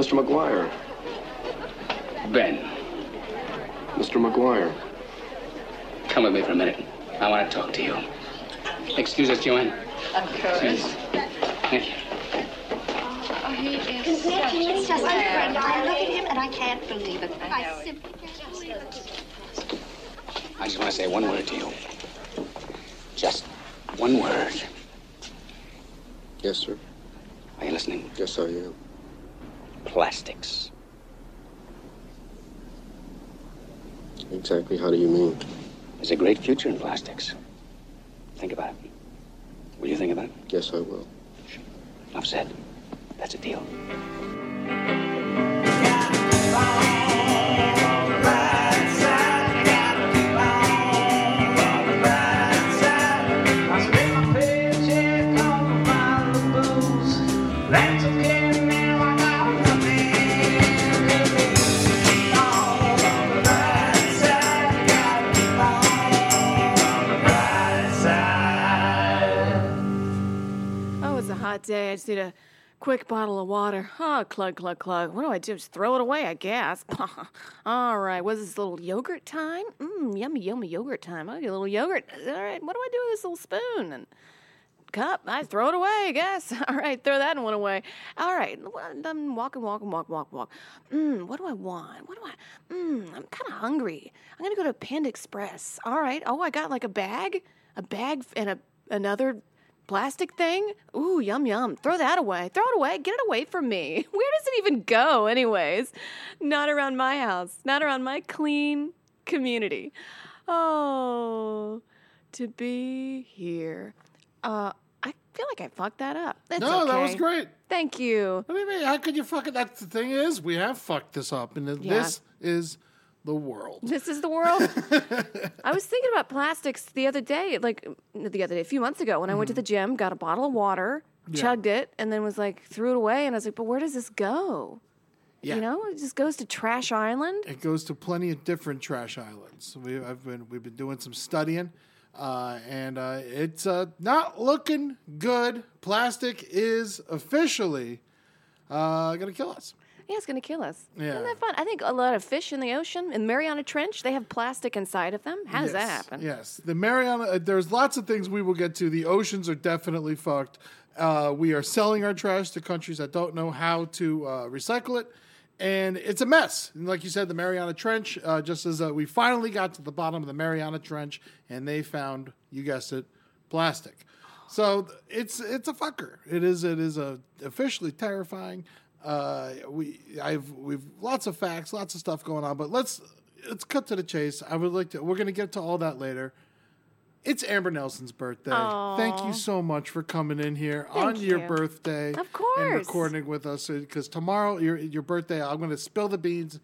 Mr. McGuire. Ben, Mr. McGuire. come with me for a minute. I want to talk to you. Excuse us, Joanne. Of Please. course. Thank you. Oh, he is It's such a just I man. look at him and I can't believe it. I I simply can't believe it. I just want to say one word to you. Just one word. Yes, sir. Are you listening? Yes, I am. Plastics. Exactly how do you mean? There's a great future in plastics. Think about it. Will you think about it? Yes, I will. I've said. That's a deal. Day. I just need a quick bottle of water. Oh, clug, clug, clug. What do I do? Just throw it away, I guess. All right. Was this little yogurt time? Mmm, yummy, yummy yogurt time. I get a little yogurt. All right. What do I do with this little spoon and cup? I throw it away, I guess. All right. Throw that one away. All right. I'm walking, walking, walk, walk, walk. Mmm, what do I want? What do I? Mmm, I'm kind of hungry. I'm going to go to Panda Express. All right. Oh, I got like a bag, a bag and a another plastic thing? Ooh, yum yum. Throw that away. Throw it away. Get it away from me. Where does it even go, anyways? Not around my house. Not around my clean community. Oh, to be here. Uh, I feel like I fucked that up. That's no, that was great. Thank you. You mean? How could you fuck it? That's the thing is, we have fucked this up, and Yeah. this is the world. This is the world. I was thinking about plastics the other day, like the other day, a few months ago, when I went to the gym, got a bottle of water, chugged it, and then was like, threw it away. And I was like, but where does this go? Yeah. You know, it just goes to Trash Island. It goes to plenty of different trash islands. We, I've been we've been doing some studying, uh, and uh, it's uh, not looking good. Plastic is officially uh, gonna kill us. Yeah, it's going to kill us. Yeah. Isn't that fun? I think a lot of fish in the ocean, in Mariana Trench, they have plastic inside of them. How does that happen? Yes, the Mariana. uh, There's lots of things we will get to. The oceans are definitely fucked. Uh, we are selling our trash to countries that don't know how to uh, recycle it, and it's a mess. And like you said, the Mariana Trench. Uh, just as uh, we finally got to the bottom of the Mariana Trench, and they found, you guessed it, plastic. So it's it's a fucker. It is it is a officially terrifying. Uh, we I've we've lots of facts, lots of stuff going on, but let's let's cut to the chase. I would like to. We're gonna get to all that later. It's Amber Nelson's birthday. Thank you so much for coming in here on your birthday. Of course, And recording with us because tomorrow, your your birthday, I'm going to spill the beans.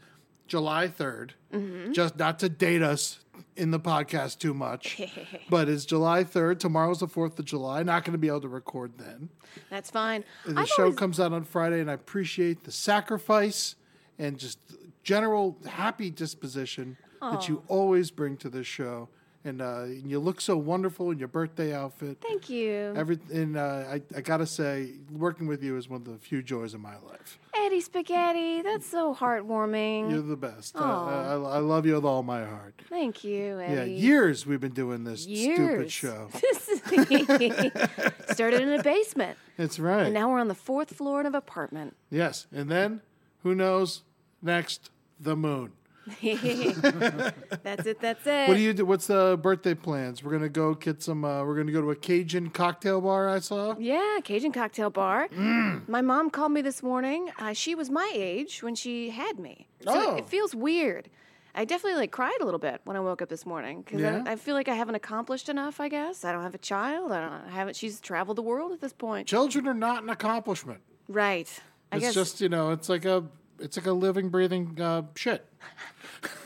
July 3rd. Mm-hmm. Just not to date us in the podcast too much, but it's July 3rd. Tomorrow's the 4th of July. Not going to be able to record then. That's fine. The I've show always- comes out on Friday, and I appreciate the sacrifice and just general happy disposition that you always bring to this show. And uh, you look so wonderful in your birthday outfit. Thank you. Every and uh, I, I gotta say, working with you is one of the few joys of my life. Eddie Spaghetti, that's so heartwarming. You're the best. Uh, I, I love you with all my heart. Thank you, Eddie. Yeah, years we've been doing this stupid Years. show. Started in a basement, It's right. and now we're on the fourth floor of an apartment. yes, and then Who knows? Next, the moon. that's it. That's it. What do you do? What's the birthday plans? We're gonna go get some. Uh, we're gonna go to a Cajun cocktail bar. I saw. Yeah, Cajun cocktail bar. My mom called me this morning. Uh, she was my age when she had me. So Oh. it feels weird. I definitely like cried a little bit when I woke up this morning because Yeah? I, I feel like I haven't accomplished enough. I guess I don't have a child. I don't I haven't. She's traveled the world at this point. Children are not an accomplishment. Right. I It's guess. just you know, it's like a, it's like a living, breathing uh, shit.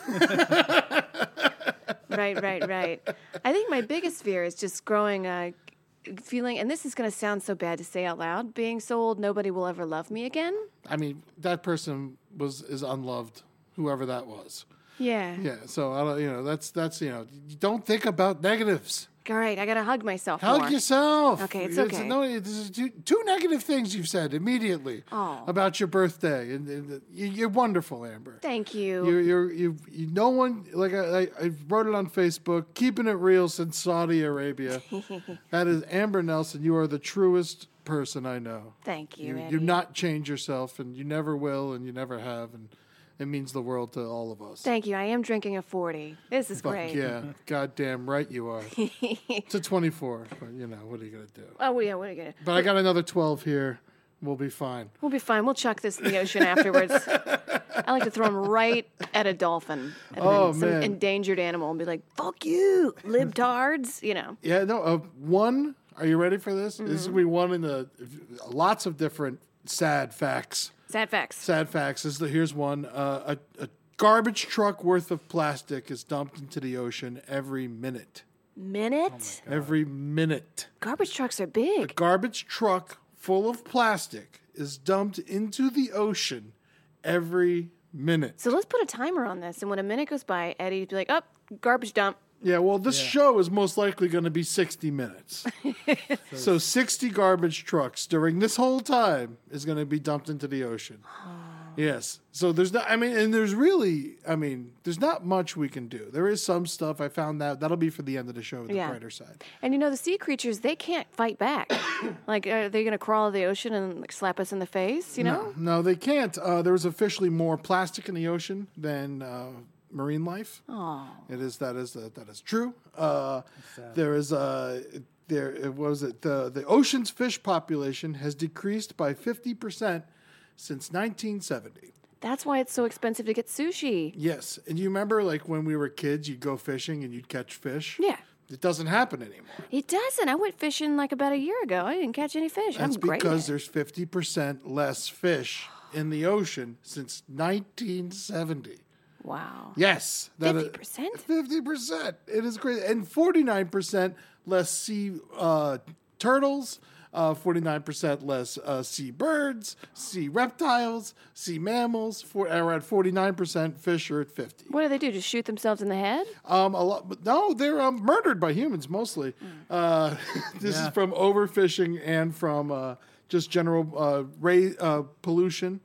right, right, right. I think my biggest fear is just growing, a feeling, and this is going to sound so bad to say out loud, being so old nobody will ever love me again. I mean, that person was is unloved, whoever that was. Yeah. Yeah. So I don't. You know, that's that's you know, don't think about negatives. All right, I got to hug myself Hug more. yourself. Okay, it's okay. no, it's two, two negative things you've said immediately Oh. about your birthday, and, and uh, you- you're wonderful, Amber. Thank you. You're, you're, you, you, no one, like I, I, wrote it on Facebook, keeping it real since Saudi Arabia. that is Amber Nelson. You are the truest person I know. Thank you, You, you not change yourself, and you never will, and you never have, and it means the world to all of us. Thank you. I am drinking a 40. This is Fuck great. yeah, goddamn right you are. it's a 24, but you know, what are you going to do? Oh, yeah, what are you going to But I got another 12 here. We'll be fine. We'll be fine. We'll chuck this in the ocean afterwards. I like to throw them right at a dolphin. And Oh, some man. endangered animal and be like, fuck you, libtards. You know. Yeah, no, uh, one, are you ready for this? This is Mm-hmm. going to be one in the lots of different sad facts. Sad facts. Sad facts. Is the, here's one. Uh, a, a garbage truck worth of plastic is dumped into the ocean every minute. Minute? Every minute. Garbage trucks are big. A garbage truck full of plastic is dumped into the ocean every minute. So let's put a timer on this. And when a minute goes by, Eddie'd be like, oh, garbage dump. Yeah, well, this show is most likely going to be 60 minutes. so 60 garbage trucks during this whole time is going to be dumped into the ocean. Yes. So there's not, I mean, and there's really, I mean, there's not much we can do. There is some stuff I found that that'll be for the end of the show, the Yeah. brighter side. And you know, the sea creatures, they can't fight back. like, are they going to crawl the ocean and like, slap us in the face, you know? No, they can't. Uh, there is officially more plastic in the ocean than uh, marine life. Oh. It is that is that is true. Uh, there is uh, there it was it the the ocean's fish population has decreased by fifty percent since 1970. That's why it's so expensive to get sushi. Yes, and you remember like when we were kids, you'd go fishing and you'd catch fish. Yeah. It doesn't happen anymore. It doesn't. I went fishing like about a year ago. I didn't catch any fish. That's I'm because there's fifty percent less fish in the ocean since 1970. Wow. Yes, that is- 50%? Fifty percent. It is crazy, and forty nine percent less sea uh, turtles. Forty nine percent less uh, sea birds, sea reptiles, sea mammals. For are at forty nine percent. Fish are at fifty. What do they do? Just shoot themselves in the head? Um, a lot, but no, they're um, murdered by humans mostly. Uh, this is from overfishing and from uh, just general uh, ray, uh, pollution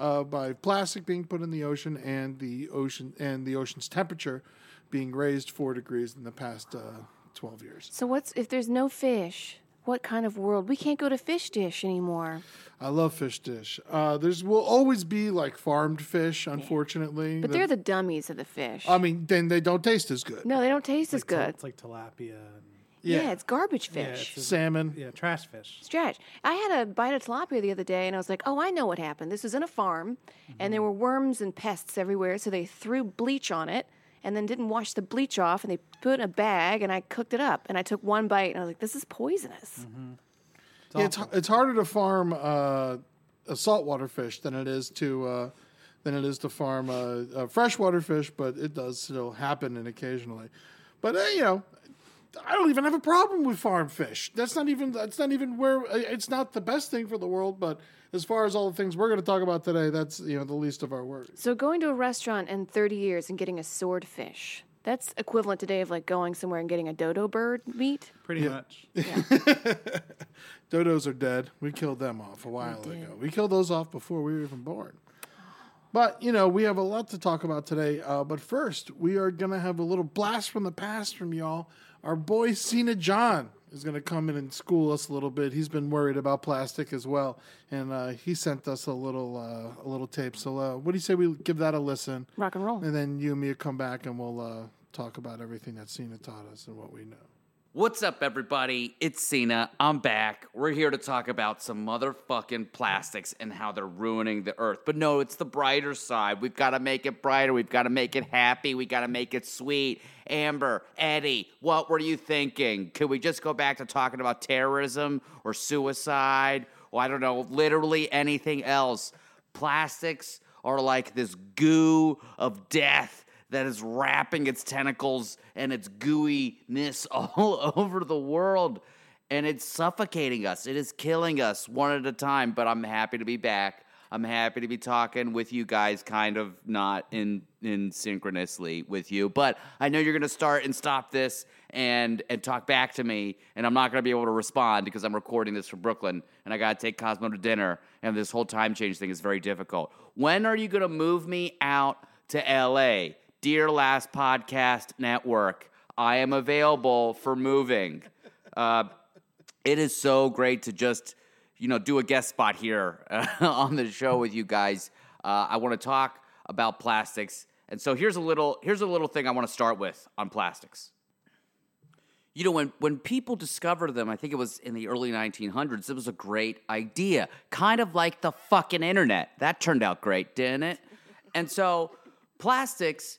uh, by plastic being put in the ocean and the ocean and the ocean's temperature being raised four degrees in the past uh, twelve years. So what's if there's no fish? What kind of world? We can't go to fish dish anymore. I love fish dish. Uh, there's will always be like farmed fish, unfortunately. But that- they're the dummies of the fish. I mean, then they don't taste as good. no, they don't taste as Til- good. It's like tilapia. And, yeah. it's garbage yeah, fish. it's a- Salmon. yeah, trash fish. Stretch. I had a bite of tilapia the other day, and I was like, "Oh, I know what happened. This was in a farm, and there were worms and pests everywhere. So they threw bleach on it, and then didn't wash the bleach off, and they put it in a bag, and I cooked it up. And I took one bite, and I was like, "This is poisonous." Yeah, it's, it's harder to farm uh, a saltwater fish than it is to uh, than it is to farm uh, uh, freshwater fish, but it does still happen and occasionally. But uh, you know, I don't even have a problem with farm fish. That's not even that's not even where uh, it's not the best thing for the world. But as far as all the things we're going to talk about today, that's you know the least of our worries. So going to a restaurant in 30 years and getting a swordfish. That's equivalent today of like going somewhere and getting a dodo bird meat. Pretty much. Dodos are dead. We killed them off a while ago. We killed those off before we were even born. But, you know, we have a lot to talk about today. Uh, but first, we are going to have a little blast from the past from y'all. Our boy Seena John is going to come in and school us a little bit. He's been worried about plastic as well, and uh, he sent us a little uh, a little tape. So, uh, what do you say we give that a listen? Rock and roll. And then you and me will come back and we'll uh, talk about everything that Seena taught us and what we know. What's up, everybody? It's Seena. I'm back. We're here to talk about some motherfucking plastics and how they're ruining the earth. But no, it's the brighter side. We've got to make it brighter. We've got to make it happy. We got to make it sweet. Amber, Eddie, what were you thinking? Could we just go back to talking about terrorism or suicide? Or I don't know, literally anything else. Plastics are like this goo of death that is wrapping its tentacles and its gooiness all over the world. And it's suffocating us. It is killing us one at a time. But I'm happy to be back. I'm happy to be talking with you guys, kind of not in in synchronously with you. But I know you're gonna start and stop this and and talk back to me, and I'm not gonna be able to respond because I'm recording this from Brooklyn and I gotta take Cosmo to dinner, and this whole time change thing is very difficult. When are you gonna move me out to LA? Dear Last Podcast Network, I am available for moving. Uh, it is so great to just, you know, do a guest spot here uh, on the show with you guys. Uh, I want to talk about plastics, and so here's a little here's a little thing I want to start with on plastics. You know, when, when people discovered them, I think it was in the early 1900s, it was a great idea. Kind of like the fucking internet. That turned out great, didn't it? And so plastics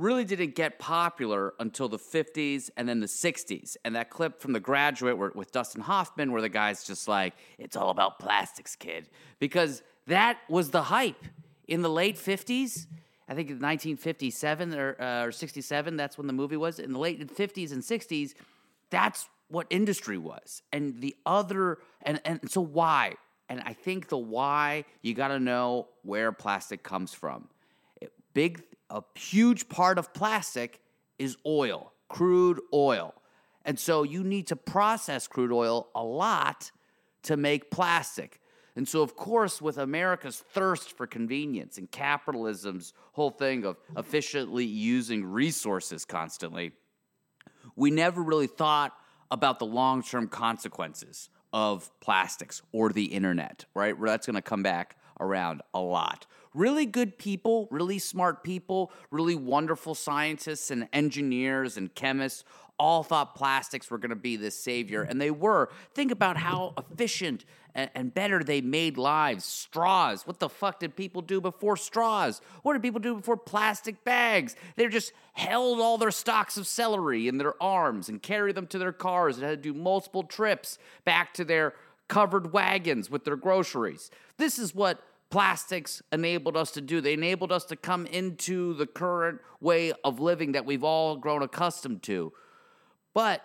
really didn't get popular until the 50s and then the 60s. And that clip from The Graduate where, with Dustin Hoffman, where the guy's just like, it's all about plastics, kid. Because that was the hype. In the late 50s, I think 1957 or, uh, or 67, that's when the movie was. In the late 50s and 60s, that's what industry was. And the other, and, and so why? And I think the why, you got to know where plastic comes from. Big a huge part of plastic is oil, crude oil. And so you need to process crude oil a lot to make plastic. And so, of course, with America's thirst for convenience and capitalism's whole thing of efficiently using resources constantly, we never really thought about the long term consequences of plastics or the internet, right? That's going to come back around a lot. Really good people, really smart people, really wonderful scientists and engineers and chemists all thought plastics were going to be this savior, and they were. Think about how efficient and, better they made lives. Straws. What the fuck did people do before straws? What did people do before plastic bags? They just held all their stocks of celery in their arms and carried them to their cars and had to do multiple trips back to their covered wagons with their groceries. This is what plastics enabled us to do. They enabled us to come into the current way of living that we've all grown accustomed to. But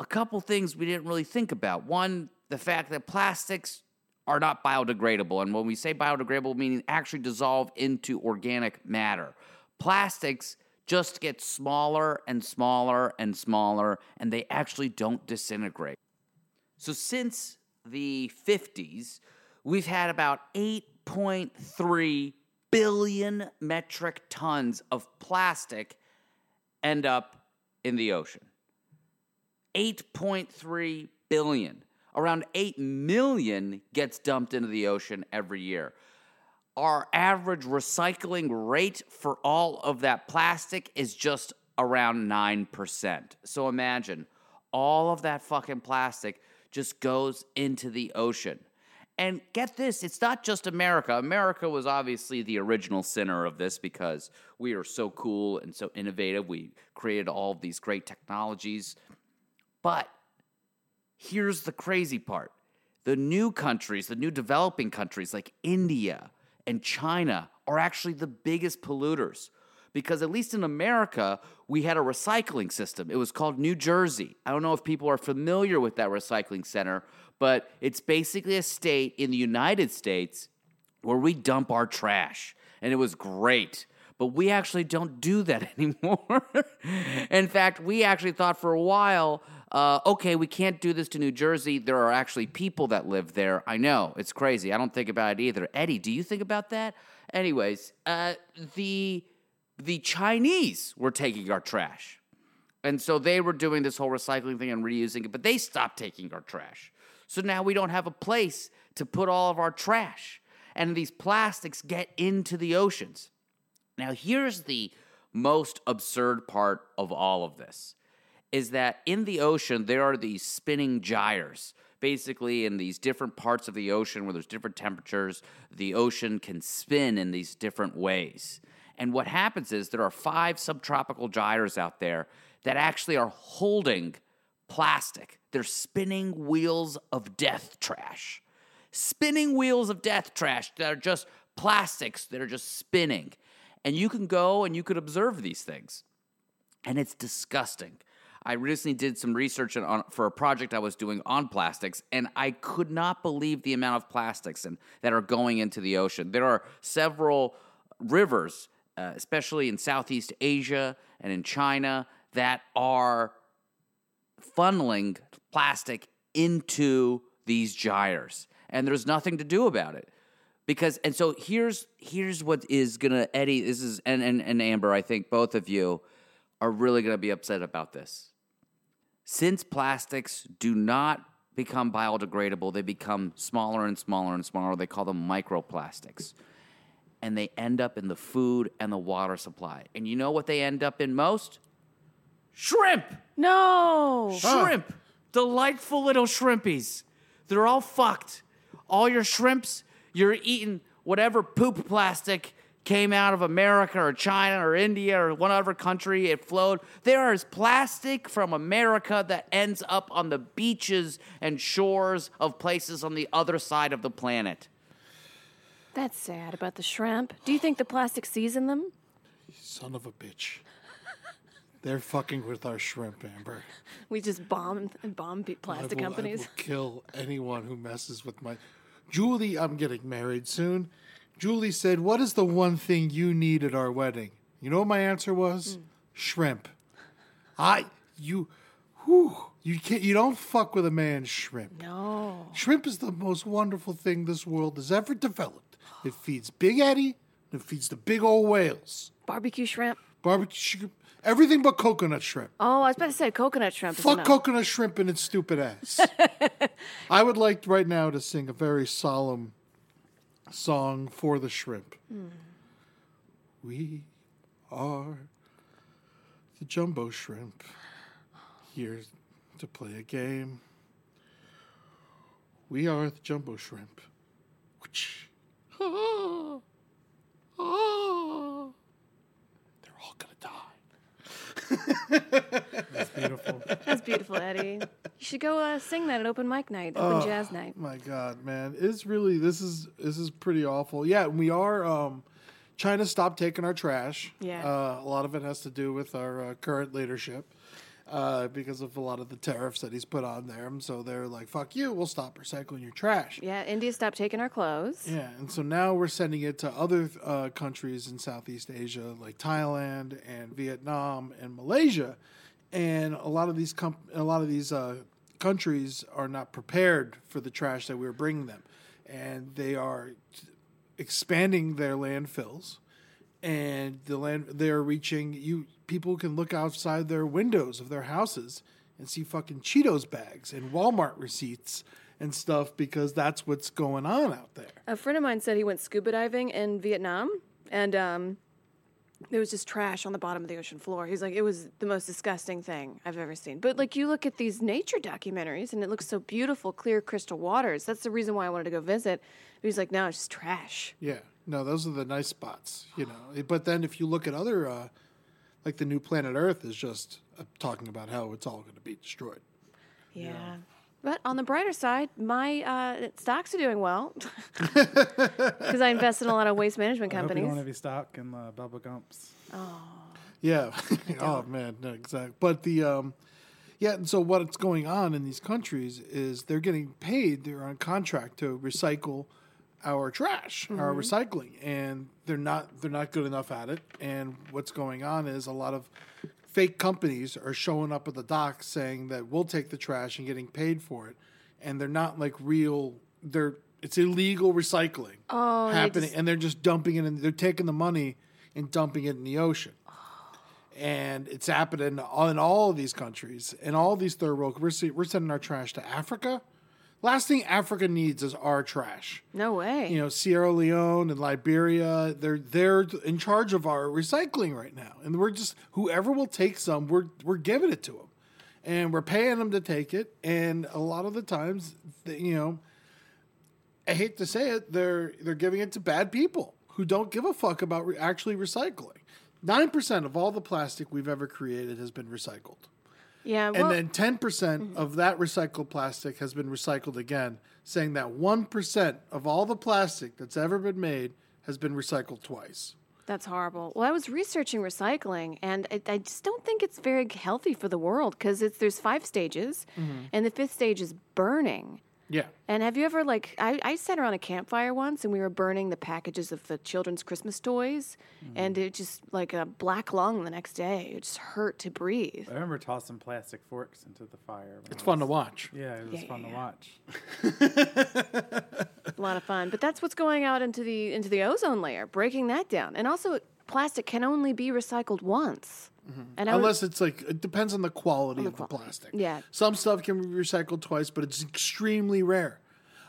a couple things we didn't really think about. One, the fact that plastics are not biodegradable. And when we say biodegradable, meaning actually dissolve into organic matter. Plastics just get smaller and smaller and smaller, and they actually don't disintegrate. So since the 50s, we've had about 8.3 billion metric tons of plastic end up in the ocean. 8.3 billion. Around 8 million gets dumped into the ocean every year. Our average recycling rate for all of that plastic is just around 9%. So imagine all of that fucking plastic just goes into the ocean. And get this, it's not just America. America was obviously the original center of this because we are so cool and so innovative. We created all these great technologies. But here's the crazy part the new countries, the new developing countries like India and China, are actually the biggest polluters because at least in America, we had a recycling system. It was called New Jersey. I don't know if people are familiar with that recycling center, but it's basically a state in the United States where we dump our trash. And it was great. But we actually don't do that anymore. in fact, we actually thought for a while, uh, okay, we can't do this to New Jersey. There are actually people that live there. I know, it's crazy. I don't think about it either. Eddie, do you think about that? Anyways, uh, the the Chinese were taking our trash. And so they were doing this whole recycling thing and reusing it, but they stopped taking our trash. So now we don't have a place to put all of our trash. And these plastics get into the oceans. Now, here's the most absurd part of all of this is that in the ocean, there are these spinning gyres. Basically, in these different parts of the ocean where there's different temperatures, the ocean can spin in these different ways. And what happens is there are five subtropical gyres out there that actually are holding plastic. They're spinning wheels of death trash. Spinning wheels of death trash that are just plastics that are just spinning. And you can go and you could observe these things. And it's disgusting. I recently did some research on, for a project I was doing on plastics, and I could not believe the amount of plastics and, that are going into the ocean. There are several rivers, uh, especially in Southeast Asia and in China, that are funneling plastic into these gyres, and there's nothing to do about it. Because and so here's here's what is gonna Eddie. This is and and, and Amber. I think both of you are really gonna be upset about this. Since plastics do not become biodegradable, they become smaller and smaller and smaller. They call them microplastics. And they end up in the food and the water supply. And you know what they end up in most? Shrimp! No. Shrimp! Delightful little shrimpies. They're all fucked. All your shrimps, you're eating whatever poop plastic came out of America or China or India or whatever country, it flowed. There is plastic from America that ends up on the beaches and shores of places on the other side of the planet. That's sad about the shrimp. Do you think the plastic season them? Son of a bitch. They're fucking with our shrimp, Amber. We just bomb and bomb pe- I plastic will- companies. I will kill anyone who messes with my. Julie, I'm getting married soon. Julie said, "What is the one thing you need at our wedding?" You know what my answer was? Hmm. Shrimp. I you, whew, you can't you don't fuck with a man's shrimp. No. Shrimp is the most wonderful thing this world has ever developed. It feeds Big Eddie. It feeds the big old whales. Barbecue shrimp. Barbecue shrimp. Everything but coconut shrimp. Oh, I was about to say coconut shrimp. Fuck coconut shrimp and its stupid ass. I would like right now to sing a very solemn song for the shrimp. Hmm. We are the jumbo shrimp here to play a game. We are the jumbo shrimp. Whoosh. They're all gonna die. That's beautiful. That's beautiful, Eddie. You should go uh, sing that at open mic night, open Oh, jazz night. My God, man, it's really this is this is pretty awful. Yeah, we are. Um, China stopped taking our trash. Yeah. uh, a lot of it has to do with our uh, current leadership. Uh, because of a lot of the tariffs that he's put on there, and so they're like, "Fuck you! We'll stop recycling your trash." Yeah, India stopped taking our clothes. Yeah, and so now we're sending it to other uh, countries in Southeast Asia, like Thailand and Vietnam and Malaysia, and a lot of these com- a lot of these uh, countries are not prepared for the trash that we're bringing them, and they are expanding their landfills, and the land they're reaching you. People can look outside their windows of their houses and see fucking Cheetos bags and Walmart receipts and stuff because that's what's going on out there. A friend of mine said he went scuba diving in Vietnam, and um, there was just trash on the bottom of the ocean floor. He's like, it was the most disgusting thing I've ever seen. But like, you look at these nature documentaries, and it looks so beautiful, clear crystal waters. That's the reason why I wanted to go visit. But he's like, no, it's just trash. Yeah, no, those are the nice spots, you know. But then if you look at other, uh, like the new planet Earth is just uh, talking about how it's all going to be destroyed. Yeah. But on the brighter side, my uh, stocks are doing well because I invest in a lot of waste management I hope you companies. don't have any stock in uh, Bubba Gumps. Oh. Yeah. oh man, no, exactly. But the um, yeah, and so what's going on in these countries is they're getting paid. They're on contract to recycle our trash, our mm-hmm. recycling, and they're not they're not good enough at it. And what's going on is a lot of fake companies are showing up at the docks saying that we'll take the trash and getting paid for it, and they're not like real. They're it's illegal recycling Oh, happening, just- and they're just dumping it, and they're taking the money and dumping it in the ocean and it's happening in all of these countries and all these third world. We're we're sending our trash to Africa. Last thing Africa needs is our trash. No way. You know, Sierra Leone and Liberia, they're they're in charge of our recycling right now, and we're just whoever will take some, we're we're giving it to them, and we're paying them to take it. And a lot of the times, they, you know, I hate to say it, they're they're giving it to bad people who don't give a fuck about re- actually recycling. Nine percent of all the plastic we've ever created has been recycled. Yeah. Well, And then 10% mm-hmm. of that recycled plastic has been recycled again, saying that 1% of all the plastic that's ever been made has been recycled twice. That's horrible. Well, I was researching recycling, and I, I just don't think it's very healthy for the world because it's there's five stages, mm-hmm. and the fifth stage is burning. Yeah. And have you ever like I, I sat around a campfire once and we were burning the packages of the children's Christmas toys, and mm. it just like a black lung the next day. It just hurt to breathe. I remember tossing plastic forks into the fire. when It's I fun to watch. Yeah, it was Yeah, fun yeah, to watch. a lot of fun. But that's what's going out into the into the ozone layer, breaking that down. And also, plastic can only be recycled once. And I was- Unless it's like, it depends on the quality the of the plastic. Yeah. Some stuff can be recycled twice, but it's extremely rare.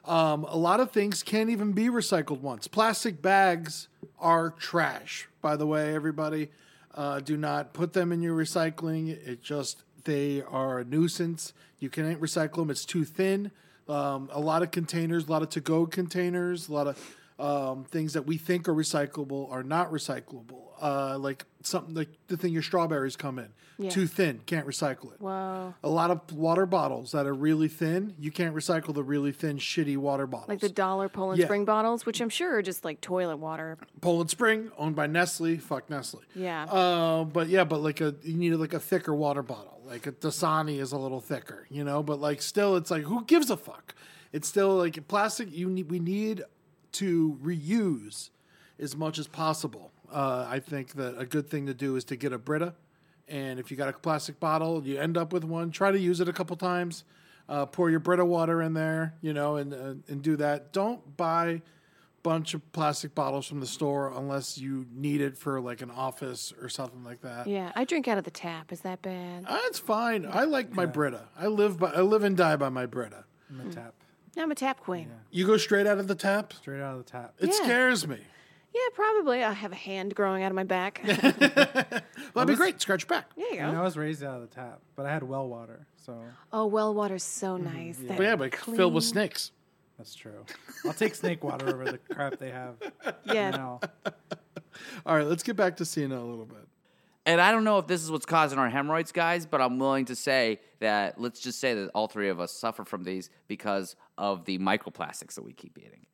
Um, a lot of things can't even be recycled once. Plastic bags are trash, by the way, everybody. Uh, do not put them in your recycling. It just, they are a nuisance. You can't recycle them, it's too thin. Um, a lot of containers, a lot of to go containers, a lot of um, things that we think are recyclable are not recyclable. Uh, like something like the thing your strawberries come in, Yeah. too thin, can't recycle it. Whoa. A lot of water bottles that are really thin, you can't recycle the really thin, shitty water bottles. Like the dollar Poland Yeah. Spring bottles, which I'm sure are just like toilet water. Poland Spring, owned by Nestle. Fuck Nestle. Yeah. Uh, but yeah, but like a you need like a thicker water bottle. Like a Dasani is a little thicker, you know. But like still, it's like who gives a fuck? It's still like plastic. You need we need to reuse as much as possible. Uh, I think that a good thing to do is to get a Brita, and if you got a plastic bottle, you end up with one. Try to use it a couple times. Uh, pour your Brita water in there, you know, and uh, and do that. Don't buy bunch of plastic bottles from the store unless you need it for like an office or something like that. Yeah, I drink out of the tap. Is that bad? Uh, it's fine. I like my Brita. I live by I live and die by my Brita. I'm a tap. I'm a tap queen. You go straight out of the tap? Straight out of the tap. It Yeah. scares me. Yeah, probably. I have a hand growing out of my back. Well, that'd be great. Scratch your back. There you I, mean, go. I was raised out of the tap, but I had well water, so Oh, well water's so mm-hmm. nice. That But yeah, but filled with clean- snakes. that's true. I'll take snake water over the crap they have Yeah. now. All right, let's get back to Seena a little bit. And I don't know if this is what's causing our hemorrhoids, guys, but I'm willing to say that let's just say that all three of us suffer from these because of the microplastics that we keep eating.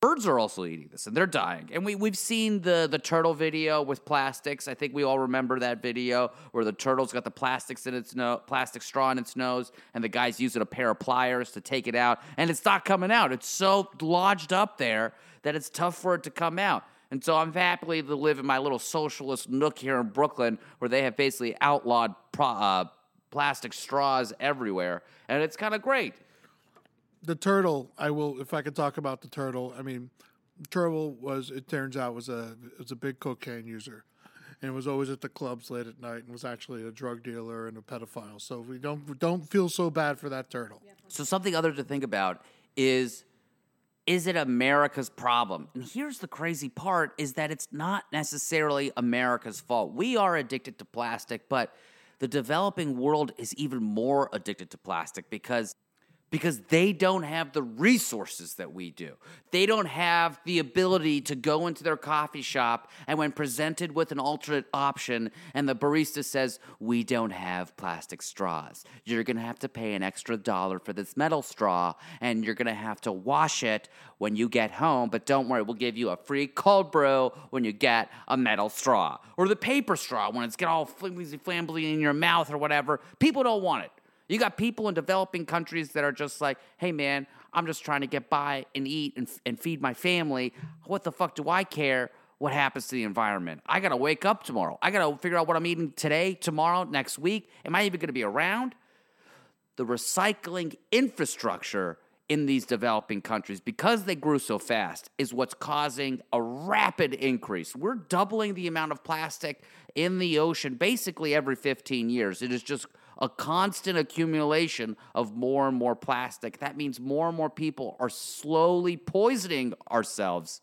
Birds are also eating this and they're dying. And we, we've seen the, the turtle video with plastics. I think we all remember that video where the turtle's got the plastics in its nose, plastic straw in its nose, and the guy's using a pair of pliers to take it out, and it's not coming out. It's so lodged up there that it's tough for it to come out. And so I'm happily to live in my little socialist nook here in Brooklyn where they have basically outlawed pro, uh, plastic straws everywhere. And it's kind of great. The turtle, I will if I could talk about the turtle. I mean, turtle was it turns out was a was a big cocaine user. And was always at the clubs late at night and was actually a drug dealer and a pedophile. So we don't don't feel so bad for that turtle. So something other to think about is is it America's problem? And here's the crazy part is that it's not necessarily America's fault. We are addicted to plastic, but the developing world is even more addicted to plastic because because they don't have the resources that we do. They don't have the ability to go into their coffee shop and when presented with an alternate option and the barista says, "We don't have plastic straws. You're going to have to pay an extra dollar for this metal straw and you're going to have to wash it when you get home, but don't worry, we'll give you a free cold brew when you get a metal straw." Or the paper straw when it's get all flimsy flambly in your mouth or whatever. People don't want it. You got people in developing countries that are just like, hey man, I'm just trying to get by and eat and, and feed my family. What the fuck do I care what happens to the environment? I gotta wake up tomorrow. I gotta figure out what I'm eating today, tomorrow, next week. Am I even gonna be around? The recycling infrastructure in these developing countries, because they grew so fast, is what's causing a rapid increase. We're doubling the amount of plastic in the ocean basically every 15 years. It is just a constant accumulation of more and more plastic. That means more and more people are slowly poisoning ourselves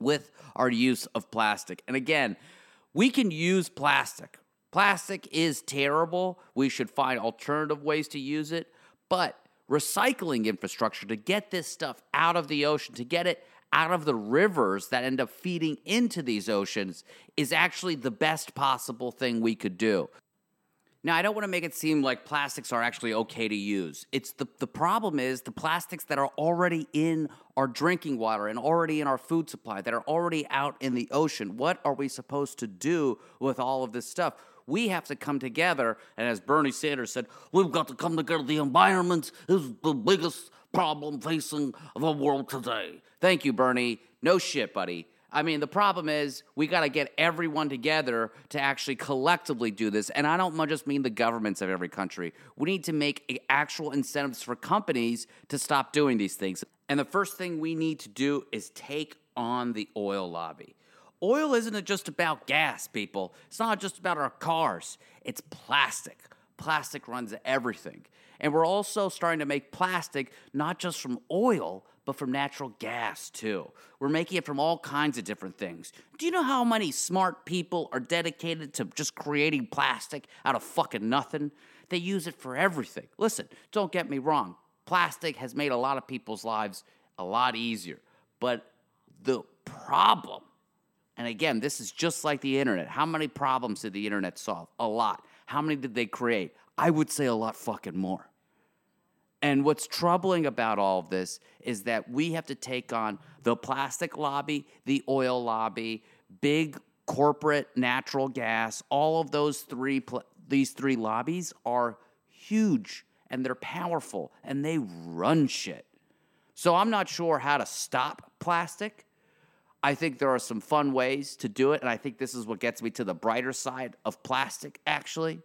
with our use of plastic. And again, we can use plastic. Plastic is terrible. We should find alternative ways to use it. But recycling infrastructure to get this stuff out of the ocean, to get it out of the rivers that end up feeding into these oceans, is actually the best possible thing we could do. Now, I don't want to make it seem like plastics are actually okay to use. It's the, the problem is the plastics that are already in our drinking water and already in our food supply, that are already out in the ocean. What are we supposed to do with all of this stuff? We have to come together, and as Bernie Sanders said, we've got to come together. The environment is the biggest problem facing the world today. Thank you, Bernie. No shit, buddy. I mean, the problem is we got to get everyone together to actually collectively do this. And I don't just mean the governments of every country. We need to make actual incentives for companies to stop doing these things. And the first thing we need to do is take on the oil lobby. Oil isn't just about gas, people. It's not just about our cars. It's plastic. Plastic runs everything. And we're also starting to make plastic not just from oil, but from natural gas too. We're making it from all kinds of different things. Do you know how many smart people are dedicated to just creating plastic out of fucking nothing? They use it for everything. Listen, don't get me wrong. Plastic has made a lot of people's lives a lot easier. But the problem, and again, this is just like the internet. How many problems did the internet solve? A lot. How many did they create? I would say a lot fucking more. And what's troubling about all of this is that we have to take on the plastic lobby, the oil lobby, big corporate natural gas. All of those three pl- these three lobbies are huge and they're powerful and they run shit. So I'm not sure how to stop plastic. I think there are some fun ways to do it and I think this is what gets me to the brighter side of plastic actually.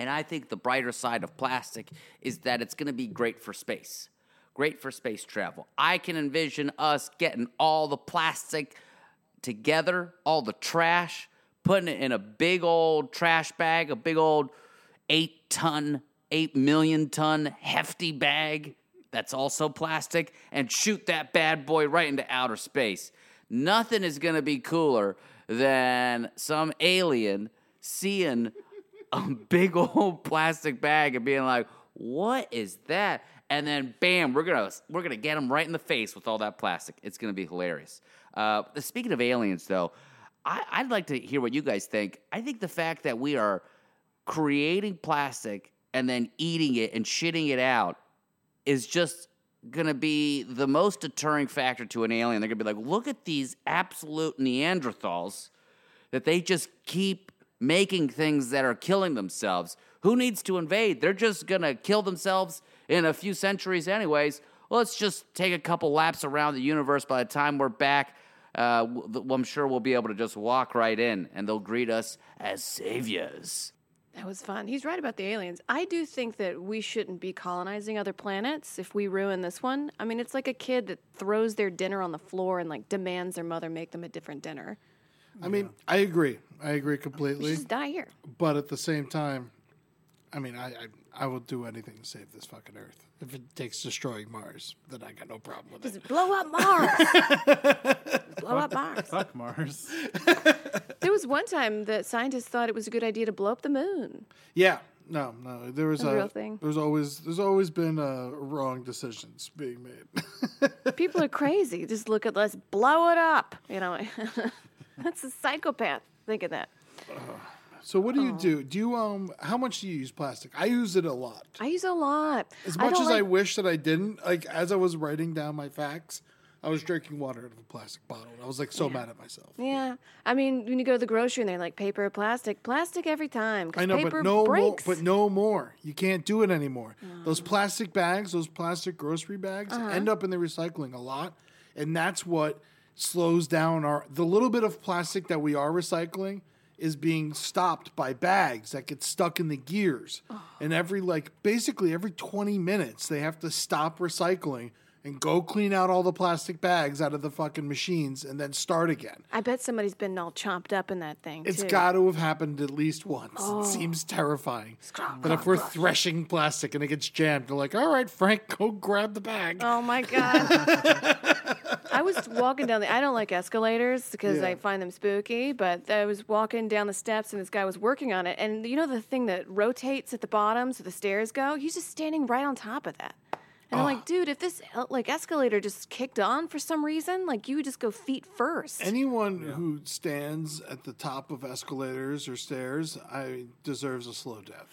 And I think the brighter side of plastic is that it's going to be great for space, great for space travel. I can envision us getting all the plastic together, all the trash, putting it in a big old trash bag, a big old eight ton, eight million ton hefty bag that's also plastic, and shoot that bad boy right into outer space. Nothing is going to be cooler than some alien seeing a big old plastic bag and being like, "What is that?" And then, bam, we're gonna we're gonna get them right in the face with all that plastic. It's gonna be hilarious. Uh, speaking of aliens, though, I, I'd like to hear what you guys think. I think the fact that we are creating plastic and then eating it and shitting it out is just gonna be the most deterring factor to an alien. They're gonna be like, look at these absolute Neanderthals that they just keep making things that are killing themselves. Who needs to invade? They're just going to kill themselves in a few centuries, anyways. Let's just take a couple laps around the universe. By the time we're back, uh, I'm sure we'll be able to just walk right in and they'll greet us as saviors. That was fun. He's right about the aliens. I do think that we shouldn't be colonizing other planets if we ruin this one. I mean, it's like a kid that throws their dinner on the floor and like demands their mother make them a different dinner. I mean, I agree. I agree completely. just die here. But at the same time, I mean, I, I I will do anything to save this fucking Earth. If it takes destroying Mars, then I got no problem with it. Just blow up Mars. blow up Mars. Fuck Mars. There was one time that scientists thought it was a good idea to blow up the moon. Yeah, no, no. There was A a, real thing. There's always there's always been uh, wrong decisions being made. People are crazy. Just look at let's blow it up. You know, that's a psychopath Think of that. so what do you do? Do you um? How much do you use plastic? I use it a lot. I use a lot. As much don't as I like- wish that I didn't. Like as I was writing down my facts, I was drinking water out of a plastic bottle. and I was like so mad at myself. Yeah, I mean, when you go to the grocery and they're like paper or plastic, plastic every time. 'cause I know, paper but no more. breaks. But no more. You can't do it anymore. Those plastic bags, those plastic grocery bags, Uh-huh. end up in the recycling a lot, and that's what slows down our the little bit of plastic that we are recycling is being stopped by bags that get stuck in the gears. Oh. And every like basically every 20 minutes they have to stop recycling and go clean out all the plastic bags out of the fucking machines and then start again. I bet somebody's been all chomped up in that thing. It's too. got to have happened at least once. Oh. It seems terrifying. But if we're threshing plastic and it gets jammed, they're like, all right, Frank, go grab the bag. Oh my god! I was walking down the. I don't like escalators because Yeah. I find them spooky. But I was walking down the steps and this guy was working on it. And you know the thing that rotates at the bottom so the stairs go. He's just standing right on top of that. And I'm like, dude, if this like escalator just kicked on for some reason, like you would just go feet first. Anyone who stands at the top of escalators or stairs, I deserves a slow death.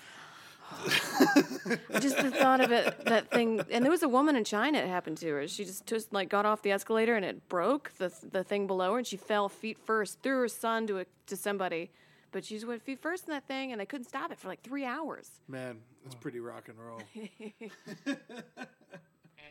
just the thought of it, that thing, and there was a woman in China it happened to her. She just just like got off the escalator and it broke the the thing below her, and she fell feet first through her son to a, to somebody, but she just went feet first in that thing, and I couldn't stop it for like three hours. Man, that's pretty rock and roll.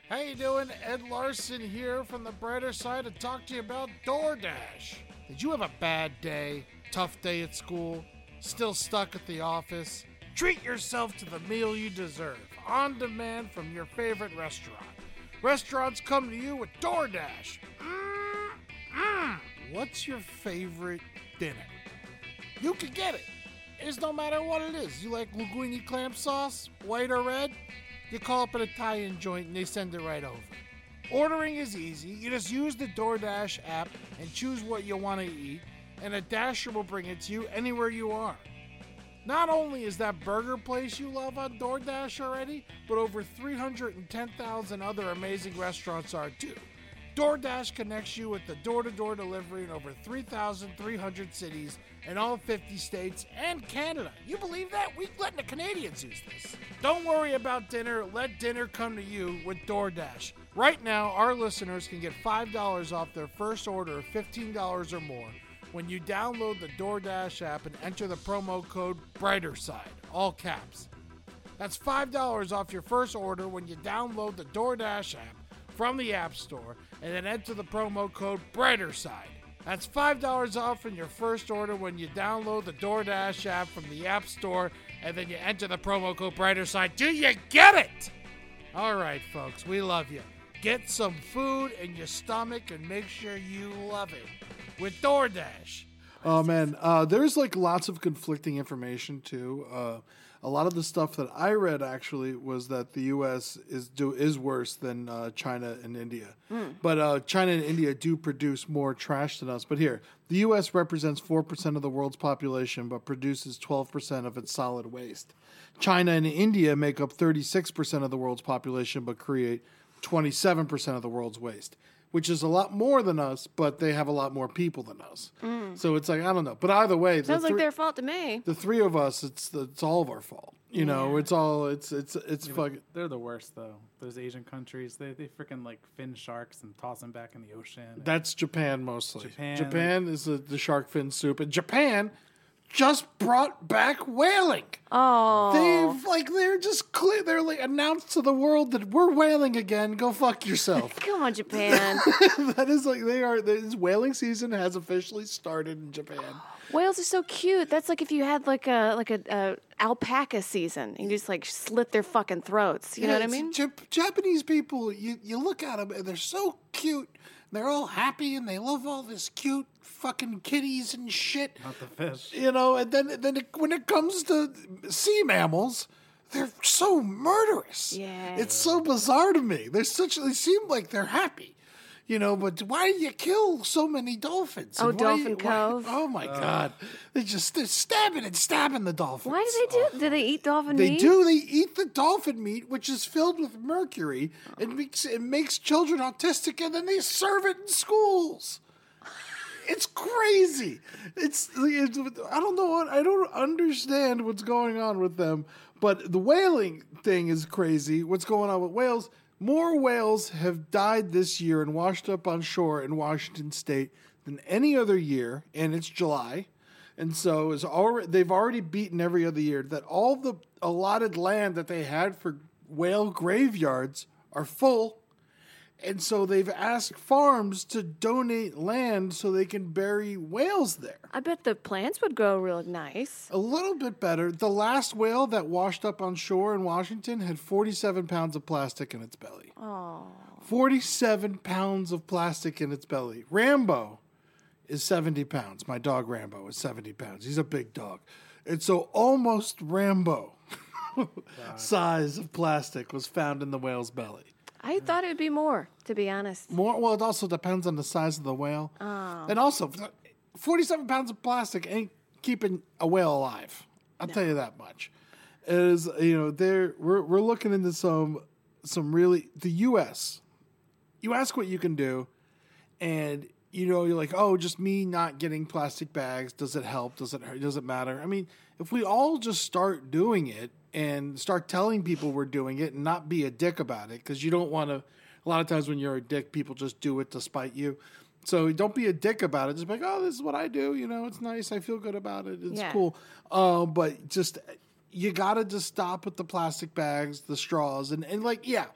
How you doing? Ed Larson here from the brighter side to talk to you about DoorDash. Did you have a bad day? Tough day at school? Still stuck at the office? Treat yourself to the meal you deserve, on demand from your favorite restaurant. Restaurants come to you with DoorDash. Mm, mm. What's your favorite dinner? You can get it. It's no matter what it is. You like linguine clam sauce, white or red? You call up an Italian joint and they send it right over. Ordering is easy. You just use the DoorDash app and choose what you want to eat, and a dasher will bring it to you anywhere you are. Not only is that burger place you love on DoorDash already, but over 310,000 other amazing restaurants are too. DoorDash connects you with the door to door delivery in over 3,300 cities in all 50 states and Canada. You believe that? We're letting the Canadians use this. Don't worry about dinner. Let dinner come to you with DoorDash. Right now, our listeners can get $5 off their first order of $15 or more when you download the DoorDash app and enter the promo code BRIGHTERSIDE, all caps. That's $5 off your first order when you download the DoorDash app from the App Store and then enter the promo code BRIGHTERSIDE. That's $5 off in your first order when you download the DoorDash app from the App Store and then you enter the promo code BRIGHTERSIDE. Do you get it? All right, folks, we love you. Get some food in your stomach and make sure you love it with DoorDash. Oh man, uh, there's like lots of conflicting information too. Uh, a lot of the stuff that I read actually was that the U.S. is do is worse than uh, China and India, but uh, China and India do produce more trash than us. But here, the U.S. represents four percent of the world's population, but produces twelve percent of its solid waste. China and India make up thirty six percent of the world's population, but create twenty seven percent of the world's waste which is a lot more than us, but they have a lot more people than us. Mm. So it's like I don't know. But either way, the Sounds like their fault to me. the three of us, it's the, it's all of our fault. You know, it's all it's it's it's Yeah, fucking. They're the worst though. Those Asian countries, they they freaking like fin sharks and toss them back in the ocean. That's Japan mostly. Japan. Japan is the, the shark fin soup, and Japan just brought back whaling. Oh, They've like they're just clear. They're like announced to the world that we're whaling again. Go fuck yourself. come on, Japan. that is like they are. This whaling season has officially started in Japan. Whales are so cute. That's like if you had like a like a, a alpaca season and you just like slit their fucking throats. You know what I mean? Jap- Japanese people, you, you look at them and they're so cute. They're all happy and they love all this cute fucking kitties and shit. Not the fish. You know, and then then it, when it comes to sea mammals, they're so murderous. Yeah. It's so bizarre to me. They're such they seem like they're happy. You know, but why do you kill so many dolphins? Oh, And why- Dolphin why- Cove. oh my uh. god. They just they're stabbing and stabbing the dolphins. Why do they do? Do they eat dolphin They meat? They do. They eat the dolphin meat, which is filled with mercury. It makes it makes children autistic, and then they serve it in schools. It's crazy. It's, it's I don't know what I don't understand what's going on with them. But the whaling thing is crazy. What's going on with whales? More whales have died this year and washed up on shore in Washington State than any other year, and it's July. And so is already they've already beaten every other year that all the allotted land that they had for whale graveyards are full. And so they've asked farms to donate land so they can bury whales there. I bet the plants would grow real nice. A little bit better. The last whale that washed up on shore in Washington had 47 pounds of plastic in its belly. Oh. 47 pounds of plastic in its belly. Rambo is 70 pounds. My dog Rambo is 70 pounds. He's a big dog. And so almost Rambo size of plastic was found in the whale's belly. I thought it would be more, to be honest. More well, it also depends on the size of the whale. Oh. And also 47 pounds of plastic ain't keeping a whale alive. I'll tell you that much. Is you know, there we're we're looking into some some really the US. You ask what you can do and you know, you're like, oh, just me not getting plastic bags. Does it help? Does it hurt? Does it matter? I mean, if we all just start doing it and start telling people we're doing it and not be a dick about it, because you don't want to. A lot of times when you're a dick, people just do it to spite you. So don't be a dick about it. Just be like, oh, this is what I do. You know, it's nice. I feel good about it. It's Yeah. cool. Uh, but just you gotta just stop with the plastic bags, the straws, and, and like, yeah,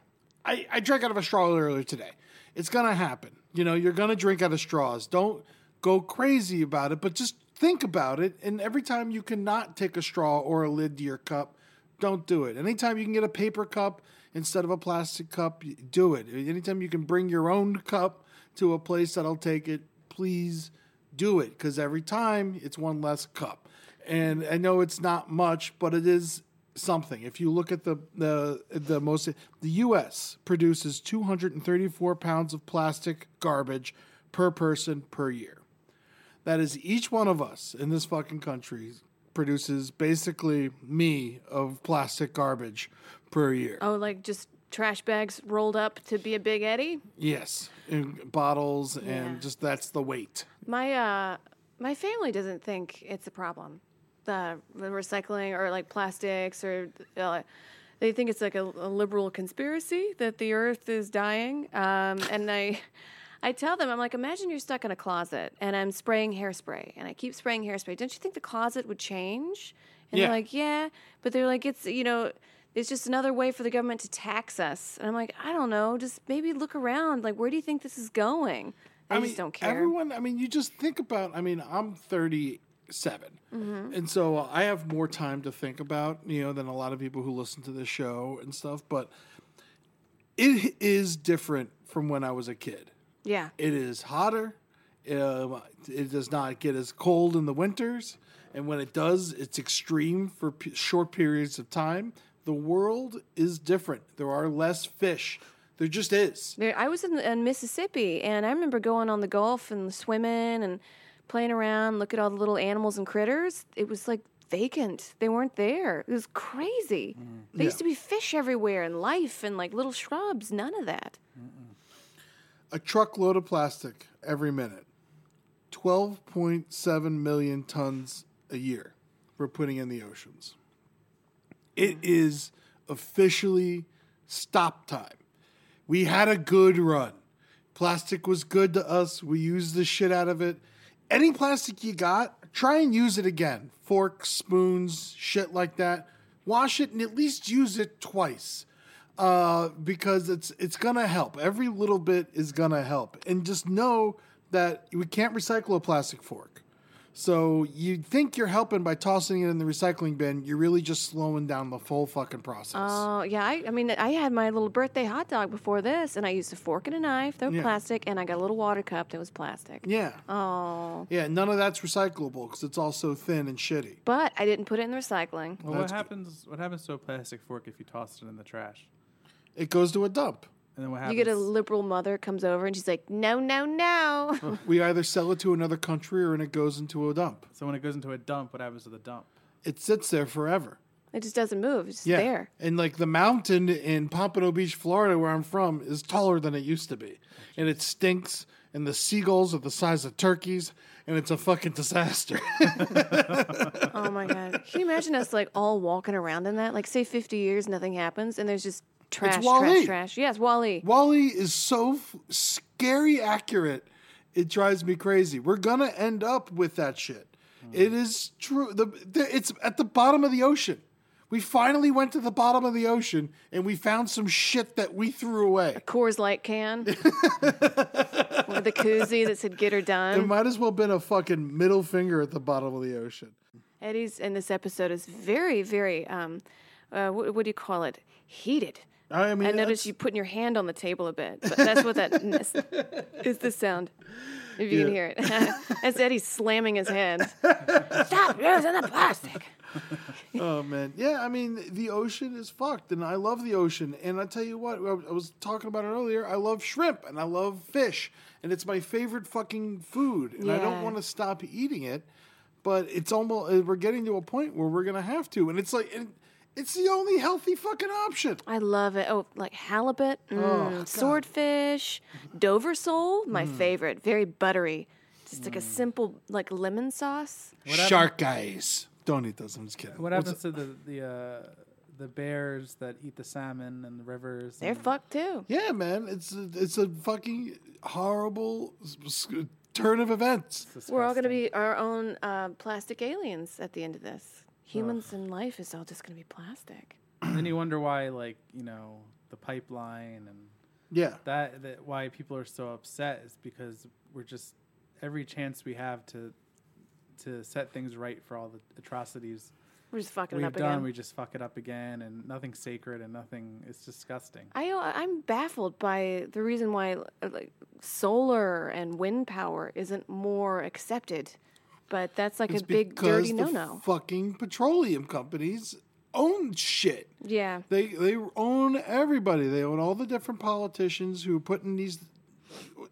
I, I drank out of a straw earlier today. It's gonna happen. You know, you're gonna drink out of straws. Don't go crazy about it, but just think about it. And every time you cannot take a straw or a lid to your cup, don't do it. Anytime you can get a paper cup instead of a plastic cup, do it. Anytime you can bring your own cup to a place that'll take it, please do it. Because every time it's one less cup. And I know it's not much, but it is something. If you look at the the the most, the U.S. produces 234 pounds of plastic garbage per person per year. That is each one of us in this fucking country produces basically me of plastic garbage per year. Oh, like just trash bags rolled up to be a big Eddie? Yes, in bottles Yeah. and just that's the weight. My uh my family doesn't think it's a problem. The, the recycling or like plastics or uh, they think it's like a, a liberal conspiracy that the earth is dying. Um, and I I tell them I'm like imagine you're stuck in a closet and I'm spraying hairspray and I keep spraying hairspray. Don't you think the closet would change? And Yeah. they're like, "Yeah." But they're like it's you know it's just another way for the government to tax us. And I'm like, I don't know. Just maybe look around. Like, where do you think this is going? I, just don't care. Everyone, I mean, you just think about. I mean, I'm 37, Mhm. and so I have more time to think about, you know, than a lot of people who listen to this show and stuff. But it is different from when I was a kid. Yeah. It is hotter. Um, it does not get as cold in the winters, and when it does, it's extreme for p- short periods of time. The world is different. There are less fish. There just is. There, I was in, in Mississippi, and I remember going on the Gulf and swimming and playing around, look at all the little animals and critters. It was like vacant. They weren't there. It was crazy. There used to be fish everywhere and life and like little shrubs. None of that. A truckload of plastic every minute. 12.7 million tons a year we're putting in the oceans. It is officially stop time. We had a good run. Plastic was good to us. We used the shit out of it. Any plastic you got, try and use it again. Forks, spoons, shit like that. Wash it and at least use it twice uh, because it's it's gonna help. Every little bit is gonna help, and just know that we can't recycle a plastic fork. So you think you're helping by tossing it in the recycling bin? You're really just slowing down the full fucking process. Oh, yeah. I, I mean, I had my little birthday hot dog before this, and I used a fork and a knife. They were Yeah. plastic, and I got a little water cup that was plastic. yeah, Oh. yeah. None of that's recyclable because it's all so thin and shitty. But I didn't put it in the recycling. Well, what happens? What happens to a plastic fork if you toss it in the trash? It goes to a dump. And then what happens? You get a liberal mother comes over, and she's like, no, no, no. we either sell it to another country or and it goes into a dump. So when it goes into a dump, what happens to the dump? It sits there forever. It just doesn't move. It's just yeah. there. And like the mountain in Pompano Beach, Florida, where I'm from, is taller than it used to be. And it stinks, and the seagulls are the size of turkeys, and it's a fucking disaster. oh my god! Can you imagine us like all walking around in that? Like, say, fifty years, nothing happens, and there's just trash, trash, trash. Yes, WALL-E. WALL-E is so f- scary accurate. It drives me crazy. We're gonna end up with that shit. It is true. The, the it's at the bottom of the ocean. We finally went to the bottom of the ocean and we found some shit that we threw away. A Coors Light can. With the koozie that said "Get her done." It might as well have been a fucking middle finger at the bottom of the ocean. Eddie's in this episode is very, very. Um, uh, what, what do you call it? Heated. I mean, I noticed that's- you putting your hand on the table a bit, but that's what that is, is the sound. If you can hear it, that's Eddie slamming his hand. Stop using the plastic. oh man, yeah. I mean, the ocean is fucked, and I love the ocean. And I tell you what, I I was talking about it earlier. I love shrimp and I love fish, and it's my favorite fucking food. And I don't want to stop eating it, but it's almost uh, we're getting to a point where we're gonna have to, and it's like, and it's the only healthy fucking option. I love it. Oh, like halibut, mm, Oh, swordfish, Dover sole, my Mm. favorite. Very buttery. Just like a simple like lemon sauce. Shark eyes. Don't eat those. I'm just kidding. What What's happens to the the uh, the bears that eat the salmon and the rivers? They're and- fucked too. Yeah, man, it's a, it's a fucking horrible s- s- turn of events. We're all going to be our own uh, plastic aliens at the end of this. Humans and life is all just going to be plastic. And then you wonder why, like you know, the pipeline and Yeah. that that why people are so upset is because we're just every chance we have to to set things right for all the atrocities We're just fucking it we've up done, again. we just fuck it up again, and nothing's sacred and nothing. It's disgusting. I uh, I'm baffled by the reason why uh, like solar and wind power isn't more accepted, but that's like It's a big dirty no no. Fucking petroleum companies own shit. Yeah, They they own everybody. They own all the different politicians who are putting these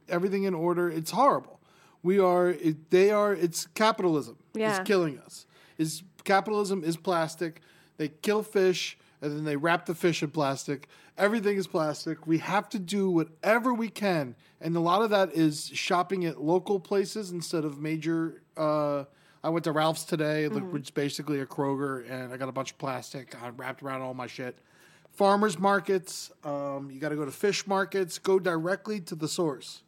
everything in order. It's horrible. We are. It, they are. It's capitalism. Yeah. It's killing us. Is capitalism is plastic. They kill fish and then they wrap the fish in plastic. Everything is plastic. We have to do whatever we can, and a lot of that is shopping at local places instead of major. Uh, I went to Ralph's today, Mm-hmm. which is basically a Kroger, and I got a bunch of plastic I wrapped around all my shit. Farmers markets, um, you got to go to fish markets. Go directly to the source.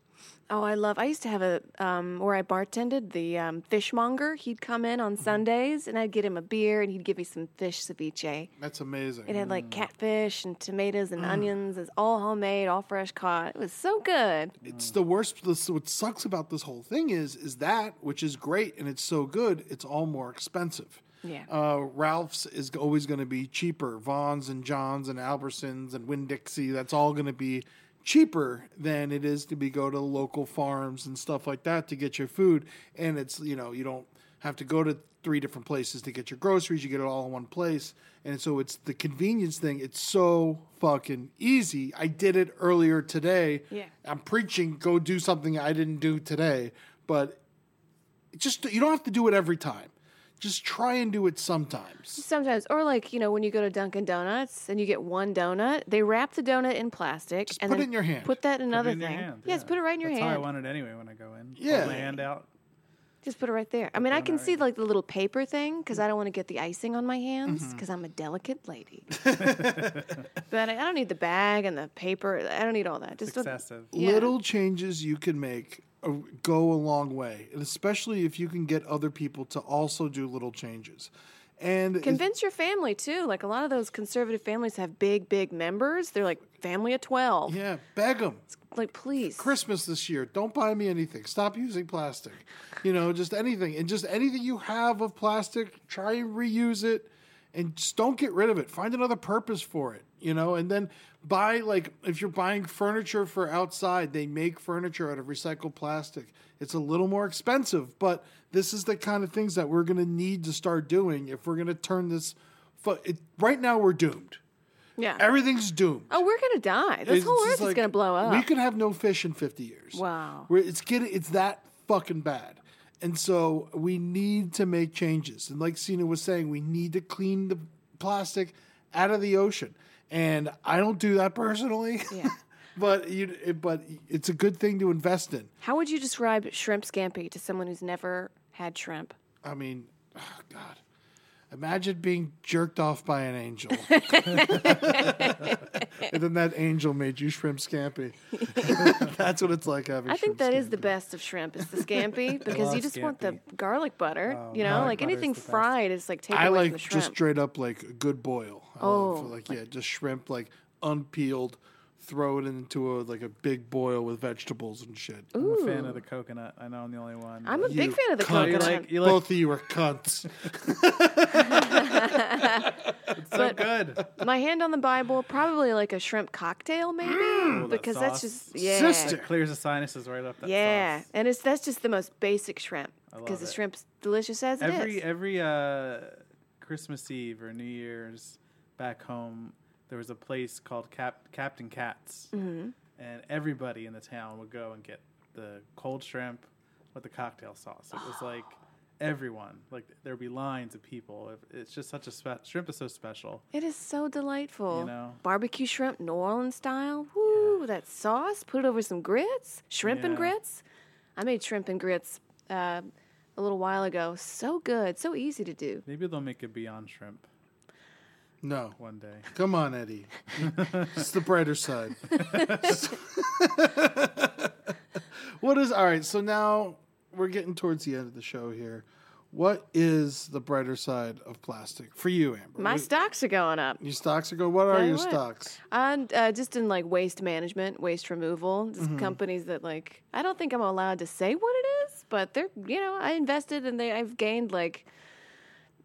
Oh, I love. I used to have a um, where I bartended the um, fishmonger. He'd come in Mm-hmm. on Sundays, and I'd get him a beer, and he'd give me some fish ceviche. That's amazing. It had Mm. like catfish and tomatoes and onions. It's all homemade, all fresh caught. It was so good. It's the worst. This, what sucks about this whole thing is, is that which is great and it's so good. It's all more expensive. Yeah. Uh, Ralph's is always going to be cheaper. Vons and John's and Albertsons and Winn Dixie. That's all going to be cheaper than it is to be go to local farms and stuff like that to get your food. And it's you know you don't have to go to three different places to get your groceries. You get it all in one place. And so it's the convenience thing. It's so fucking easy. I did it earlier today. Yeah. I'm preaching go do something I didn't do today, but just you don't have to do it every time. Just try and do it sometimes. Sometimes, or like you know, when you go to Dunkin' Donuts and you get one donut, they wrap the donut in plastic and put then it in your hand. Put that in Put it another in your thing. hand, yes, yeah. put it right in your hand. That's how I want it anyway when I go in. Yeah. Hold my hand out. Just put it right there. I mean, I can see like the little paper thing because I don't want to get the icing on my hands Mm-hmm. because I'm a delicate lady. but I I don't need the bag and the paper. I don't need all that. Just a- Yeah. Little changes you can make go a long way, and especially if you can get other people to also do little changes. And Convince your family too. Like a lot of those conservative families have big, big members. They're like family of twelve. yeah, beg them. Like please. Christmas this year, don't buy me anything. Stop using plastic. You know, just anything. And just anything you have of plastic, try and reuse it and just don't get rid of it. Find another purpose for it, you know, and then buy like if you're buying furniture for outside, they make furniture out of recycled plastic. It's a little more expensive, but this is the kind of things that we're going to need to start doing if we're going to turn this fu- it, right now we're doomed. Yeah. Everything's doomed. oh, we're gonna die. This It's whole earth is gonna blow up. We could have no fish in 50 years. Wow. We're, it's getting it's that fucking bad. And so we need to make changes. And like Seena was saying, we need to clean the plastic out of the ocean. And I don't do that personally. Yeah. but you but it's a good thing to invest in. How would you describe shrimp scampi to someone who's never had shrimp? I mean, oh God. Imagine being jerked off by an angel. and then that angel made you shrimp scampi. That's what it's like having I think shrimp that is the best of shrimp is the scampi because you love just want the garlic butter. Oh, you know, garlic like butter is anything the best. fried is like taken I away like from the shrimp. just straight up like a good boil. I Oh, love, like, yeah, just shrimp like unpeeled, throw it into a like a big boil with vegetables and shit. I'm a fan of the coconut. I know I'm the only one. I'm a but- big fan of the cunt. You coconut. like you like Both of you are cunts. it's so good. My hand on the Bible, probably like a shrimp cocktail, maybe, Ooh, that because that's sauce. just yeah, Sister. Clears the sinuses right up. That yeah, sauce. and it's that's just the most basic shrimp love because the it. shrimp's delicious as it is. Every every uh, Christmas Eve or New Year's back home, there was a place called Cap- Captain Cat's, Mm-hmm. and everybody in the town would go and get the cold shrimp with the cocktail sauce. It was like everyone, like there'd be lines of people. It- It's just such a spe- shrimp is so special. It is so delightful. You know? Barbecue shrimp, New Orleans style. Woo, that sauce. Put it over some grits, shrimp and grits. I made shrimp and grits uh, a little while ago. So good, so easy to do. Maybe they'll make it beyond shrimp No. one day. Come on, Eddie. it's the brighter side. what is all right? So now we're getting towards the end of the show here. What is the brighter side of plastic for you, Amber? My What- stocks are going up. your stocks are going. What are Tell you your what. stocks? And uh, just in like waste management, waste removal, just Mm-hmm. companies that like I don't think I'm allowed to say what it is, but they're you know I invested and they I've gained like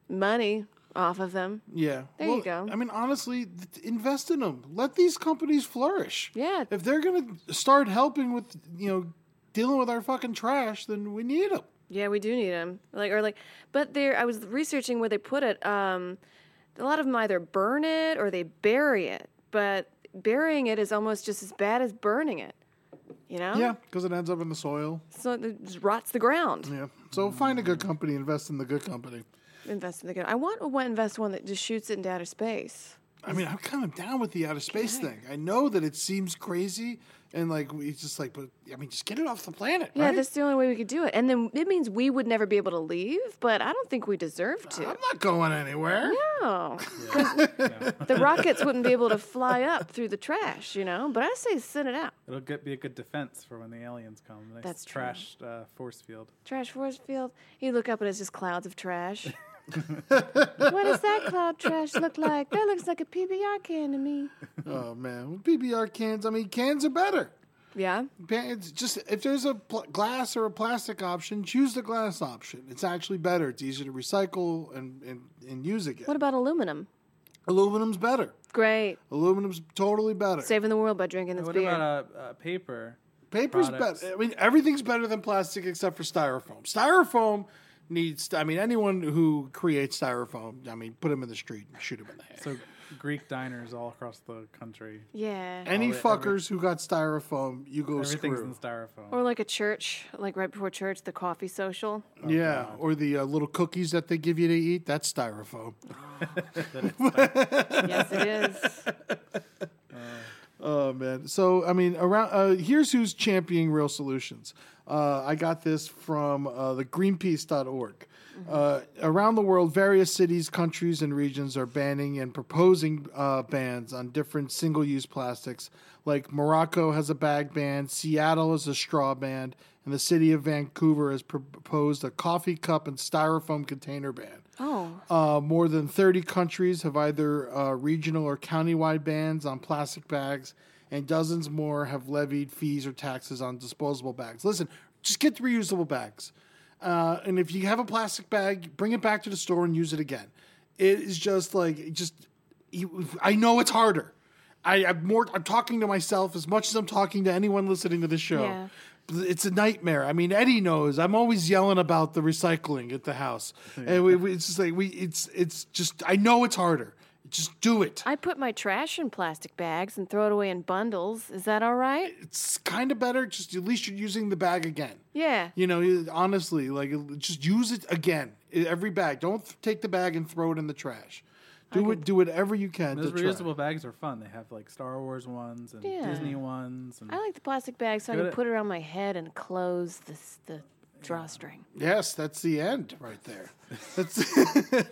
money off of them. Yeah. There you go. I mean, honestly, invest in them. Let these companies flourish. Yeah. If they're going to start helping with, you know, dealing with our fucking trash, then we need them. Yeah, we do need them. Like or like, but there I was researching where they put it. Um, a lot of them either burn it or they bury it, but burying it is almost just as bad as burning it. You know? Yeah, because it ends up in the soil. So it just rots the ground. Yeah. So find a good company, invest in the good company. Invest in the good. I want to invest one that just shoots it into outer space. I mean, I'm kind of down with the outer space thing. I know that it seems crazy, and like it's just like, but I mean, just get it off the planet, Yeah, right? that's the only way we could do it. And then it means we would never be able to leave, but I don't think we deserve to. I'm not going anywhere. No. the rockets wouldn't be able to fly up through the trash, you know? But I say send it out. It'll get, be a good defense for when the aliens come. Nice That's true. trashed uh, force field. Trash force field. You look up and it's just clouds of trash. what does that cloud trash look like? That looks like a PBR can to me. Oh man, well, PBR cans. I mean, cans are better. Yeah. It's just if there's a pl- glass or a plastic option, choose the glass option. It's actually better. It's easier to recycle and, and, and use again. What about aluminum? Aluminum's better. Great. Aluminum's totally better. Saving the world by drinking this What beer. about uh, uh, paper? Paper's products? better. I mean, everything's better than plastic except for styrofoam. Styrofoam needs. I mean, anyone who creates styrofoam, I mean, put them in the street and shoot them in the head. So Greek diners all across the country. yeah. Any the- fuckers who got styrofoam, you go Everything's screw. in styrofoam. or like a church, like right before church, the coffee social. yeah, or the uh, little cookies that they give you to eat. That's styrofoam. yes, it is. Oh man. So I mean, around uh, here's who's championing real solutions. Uh, I got this from uh, the Greenpeace.org. Uh, around the world, various cities, countries, and regions are banning and proposing uh, bans on different single-use plastics. Like Morocco has a bag ban, Seattle has a straw ban, and the city of Vancouver has proposed a coffee cup and styrofoam container ban. Uh, more than 30 countries have either uh, regional or countywide bans on plastic bags, and dozens more have levied fees or taxes on disposable bags. Listen, just get the reusable bags. Uh, and if you have a plastic bag, bring it back to the store and use it again. It is just like, just, I know it's harder. I, I'm more, I'm talking to myself as much as I'm talking to anyone listening to this show. Yeah. It's a nightmare. I mean, Eddie knows. I'm always yelling about the recycling at the house, and we, we, it's just like we. It's it's just. I know it's harder. Just do it. I put my trash in plastic bags and throw it away in bundles. Is that all right? It's kind of better. Just at least you're using the bag again. Yeah. You know, honestly, like just use it again. Every bag. Don't take the bag and throw it in the trash. Do it. Do whatever you can. Those to try. reusable bags are fun. They have like Star Wars ones and Yeah. Disney ones. And I like the plastic bag so I can put it around my head and close this, the drawstring. Yes, that's the end right there.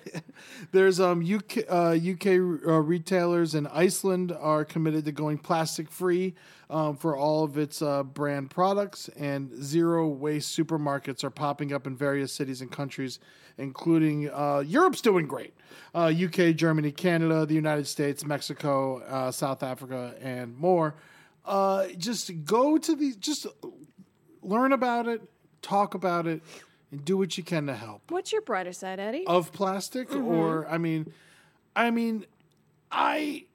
There's um UK uh, UK uh, retailers in Iceland are committed to going plastic free um, for all of its uh, brand products, and zero waste supermarkets are popping up in various cities and countries, including uh, Europe's doing great. Uh, UK, Germany, Canada, the United States, Mexico, uh, South Africa, and more. Uh, just go to these. Just learn about it, talk about it, and do what you can to help What's your brighter side, Eddie? of plastic Mm-hmm. or i mean i mean i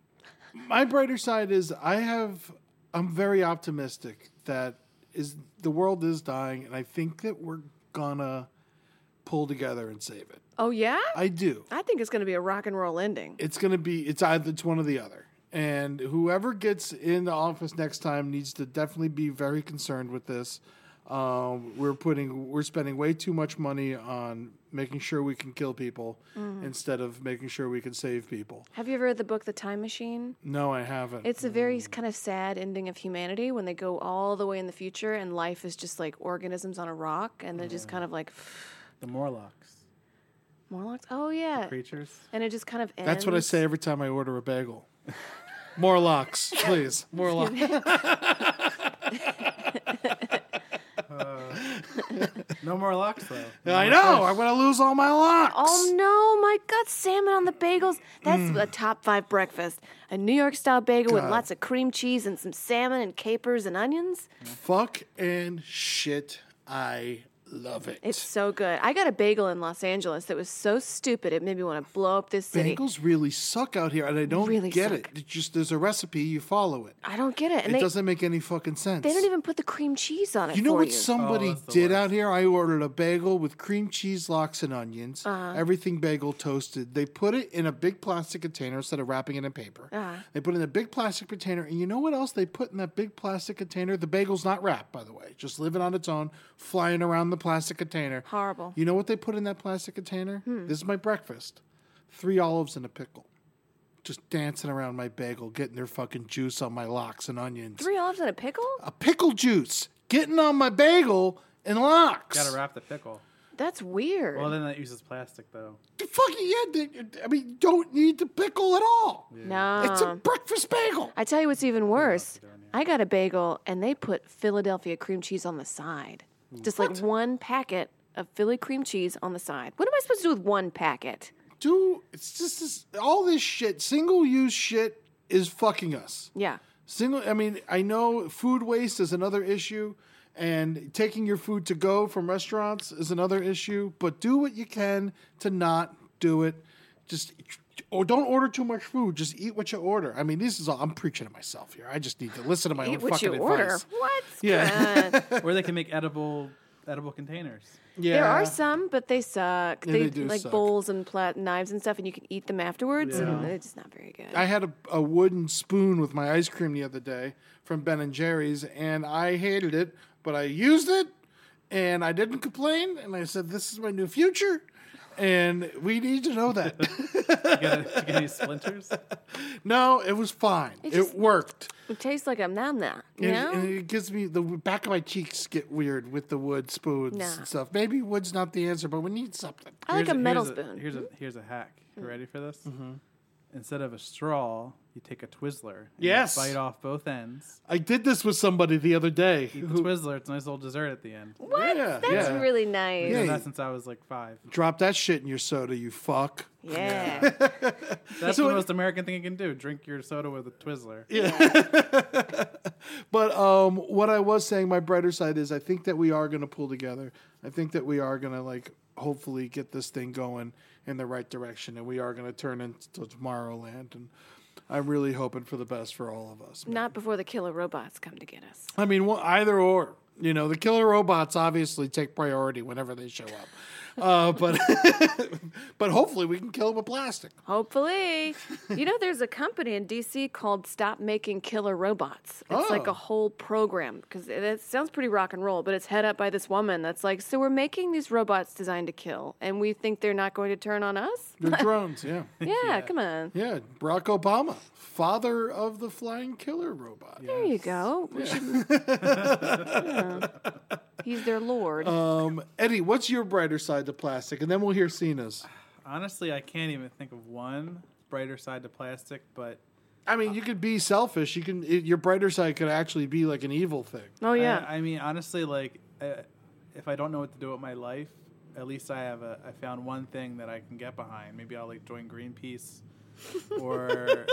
my brighter side is i have i'm very optimistic that is the world is dying and i think that we're gonna pull together and save it oh yeah, i do I think it's to be a rock and roll ending. it's gonna be it's either it's one or the other and whoever gets in the office next time needs to definitely be very concerned with this um, we're putting we're spending way too much money on making sure we can kill people Mm. instead of making sure we can save people Have you ever read the book The Time Machine? no i haven't It's a very kind of sad ending of humanity when they go all the way in the future and life is just like organisms on a rock and they're just kind of like The Morlocks. Morlocks. Oh yeah, Creatures. and it just kind of ends. that's what i say every time i order a bagel Morlocks, please more locks No more locks though. i know i'm gonna lose all my locks Oh no, my God, salmon on the bagels. That's Mm. a top five breakfast. A New York style bagel with God. lots of cream cheese and some salmon and capers and onions. fuck and shit i love it It's so good. I got a bagel in Los Angeles that was so stupid it made me want to blow up this city. Bagels really suck out here, and I don't Really get suck. it. It's just there's a recipe, you follow it. I don't get it. And it they, doesn't make any fucking sense. they don't even put the cream cheese on it You know for what you. somebody Oh, did out here? I ordered a bagel with cream cheese, lox, and onions. Uh-huh. Everything bagel toasted. They put it in a big plastic container instead of wrapping it in paper. Uh-huh. They put it in a big plastic container, and you know what else they put in that big plastic container? The bagel's not wrapped, by the way, just living on its own, flying around the plastic container. Horrible. You know what they put in that plastic container? Hmm. This is my breakfast: three olives and a pickle. Just dancing around my bagel, getting their fucking juice on my lox and onions. Three olives and a pickle? A pickle juice getting on my bagel and lox. Gotta wrap the pickle. That's weird. Well, then that uses plastic though. The fucking yeah. They, I mean, you don't need the pickle at all. no. It's a breakfast bagel. I tell you what's even worse. I got a bagel and they put Philadelphia cream cheese on the side. Just like one packet of Philly cream cheese on the side. What am I supposed to do with one packet? Dude, it's just this, all this shit. Single use shit is fucking us. Yeah. Single. I mean, I know food waste is another issue, and taking your food to go from restaurants is another issue. But do what you can to not do it. Just or don't order too much food. Just eat what you order. I mean, this is all I'm preaching to myself here. I just need to listen to my Eat own what fucking you order. advice. What? Yeah. God. or they can make edible edible containers. Yeah. There are some, but they suck. Yeah, they, they do like suck. bowls and plat- knives and stuff, and you can eat them afterwards, and Yeah. it's not very good. I had a, a wooden spoon with my ice cream the other day from Ben and Jerry's, and I hated it, but I used it, and I didn't complain, and I said, "This is my new future." And we need to know that. You get, you get any splinters? no, it was fine. It, just- worked. it tastes like a nom nom, you And, know? and it gives me the back of my cheeks get weird with the wood spoons Nah. and stuff. Maybe wood's not the answer, but we need something. I like Here's a metal here's spoon. here's a here's a hack. You ready for this? Mm-hmm. Instead of a straw, you take a Twizzler. and you Yes. bite off both ends. I did this with somebody the other day. Eat the Twizzler. It's a nice little dessert at the end. what? Yeah, That's yeah. really nice. Yeah. That since I was like five. Drop that shit in your soda, you fuck. Yeah. That's So the most American thing you can do. Drink your soda with a Twizzler. Yeah. But um, what I was saying, my brighter side is, I think that we are going to pull together. I think that we are going to like hopefully get this thing going in the right direction, and we are going to turn into Tomorrowland. And I'm really hoping for the best for all of us. Not before the killer robots come to get us. I mean, well, either or. You know, the killer robots obviously take priority whenever they show up. Uh, but but hopefully we can kill them with plastic. Hopefully. you know, there's a company in DC called Stop Making Killer Robots. It's like Oh. a whole program because it, it sounds pretty rock and roll, but it's head up by this woman that's like, so we're making these robots designed to kill, and we think they're not going to turn on us? They're drones, yeah. Yeah, come on. Yeah, Barack Obama, father of the flying killer robot. There you go. We should, Yeah. He's their lord. Um, Eddie, what's your brighter side to plastic? And then we'll hear Seena's. Honestly, I can't even think of one brighter side to plastic, but I mean, you could be selfish. You can. It, your brighter side could actually be like an evil thing. oh yeah. I, I mean, honestly, like uh, if I don't know what to do with my life, at least I have a I found one thing that I can get behind. Maybe I'll like join Greenpeace, or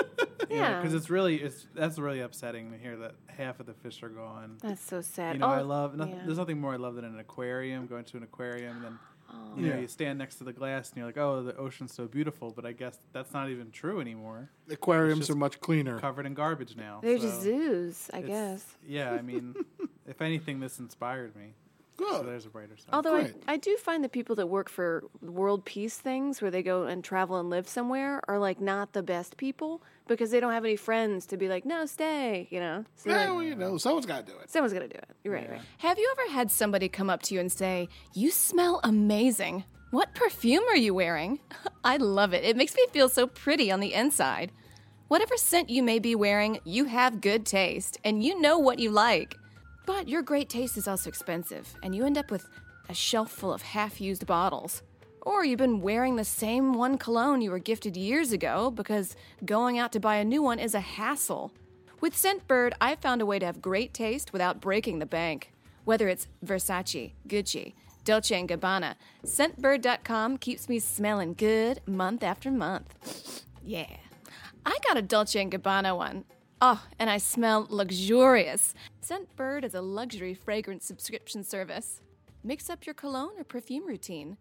Yeah. because it's really it's that's really upsetting to hear that half of the fish are gone. That's so sad. You know, oh, I love nothing, yeah. there's nothing more I love than an aquarium. Going to an aquarium, and then Oh. you know Yeah. you stand next to the glass and you're like, oh, the ocean's so beautiful. But I guess that's not even true anymore. Aquariums are much cleaner. Covered in garbage now. They're so just zoos, I guess. Yeah, I mean, if anything, this inspired me. So there's a brighter side. Although I, I do find the people that work for world peace things where they go and travel and live somewhere are like not the best people because they don't have any friends to be like, no, stay, you know? So Yeah, like, well, you know, someone's got to do it. Someone's got to do it. You're right, right. Have you ever had somebody come up to you and say, You smell amazing? What perfume are you wearing? I love it. It makes me feel so pretty on the inside. Whatever scent you may be wearing, you have good taste and you know what you like. But your great taste is also expensive, and you end up with a shelf full of half used bottles. Or you've been wearing the same one cologne you were gifted years ago because going out to buy a new one is a hassle. With Scentbird, I've found a way to have great taste without breaking the bank. Whether it's Versace, Gucci, Dolce & Gabbana, Scentbird.com keeps me smelling good month after month. Yeah. I got a Dolce & Gabbana one. Oh, and I smell luxurious. Scentbird is a luxury fragrance subscription service. Mix up your cologne or perfume routine.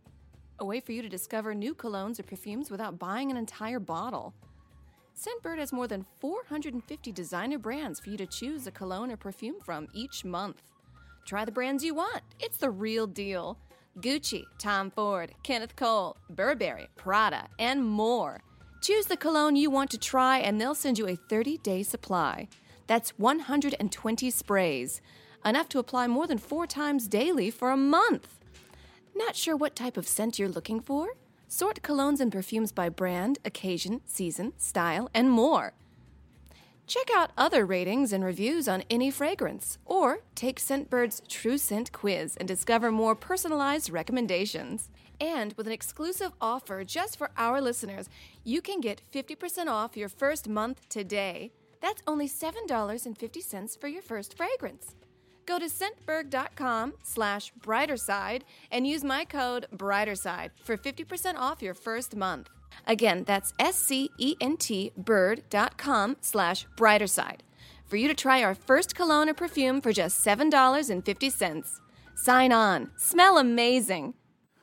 A way for you to discover new colognes or perfumes without buying an entire bottle. Scentbird has more than 450 designer brands for you to choose a cologne or perfume from each month. Try the brands you want. It's the real deal. Gucci, Tom Ford, Kenneth Cole, Burberry, Prada, and more. Choose the cologne you want to try, and they'll send you a 30 day supply. That's 120 sprays, enough to apply more than four times daily for a month. Not sure what type of scent you're looking for? Sort colognes and perfumes by brand, occasion, season, style, and more. Check out other ratings and reviews on any fragrance, or take Scentbird's True Scent quiz and discover more personalized recommendations. And with an exclusive offer just for our listeners, you can get 50% off your first month today. That's only $7.50 for your first fragrance. Go to scentbird.com slash brighterside and use my code brighterside for 50% off your first month. Again, that's E S-C-E-N-T bird.com slash brighterside for you to try our first cologne or perfume for just $7.50. Sign on. Smell amazing.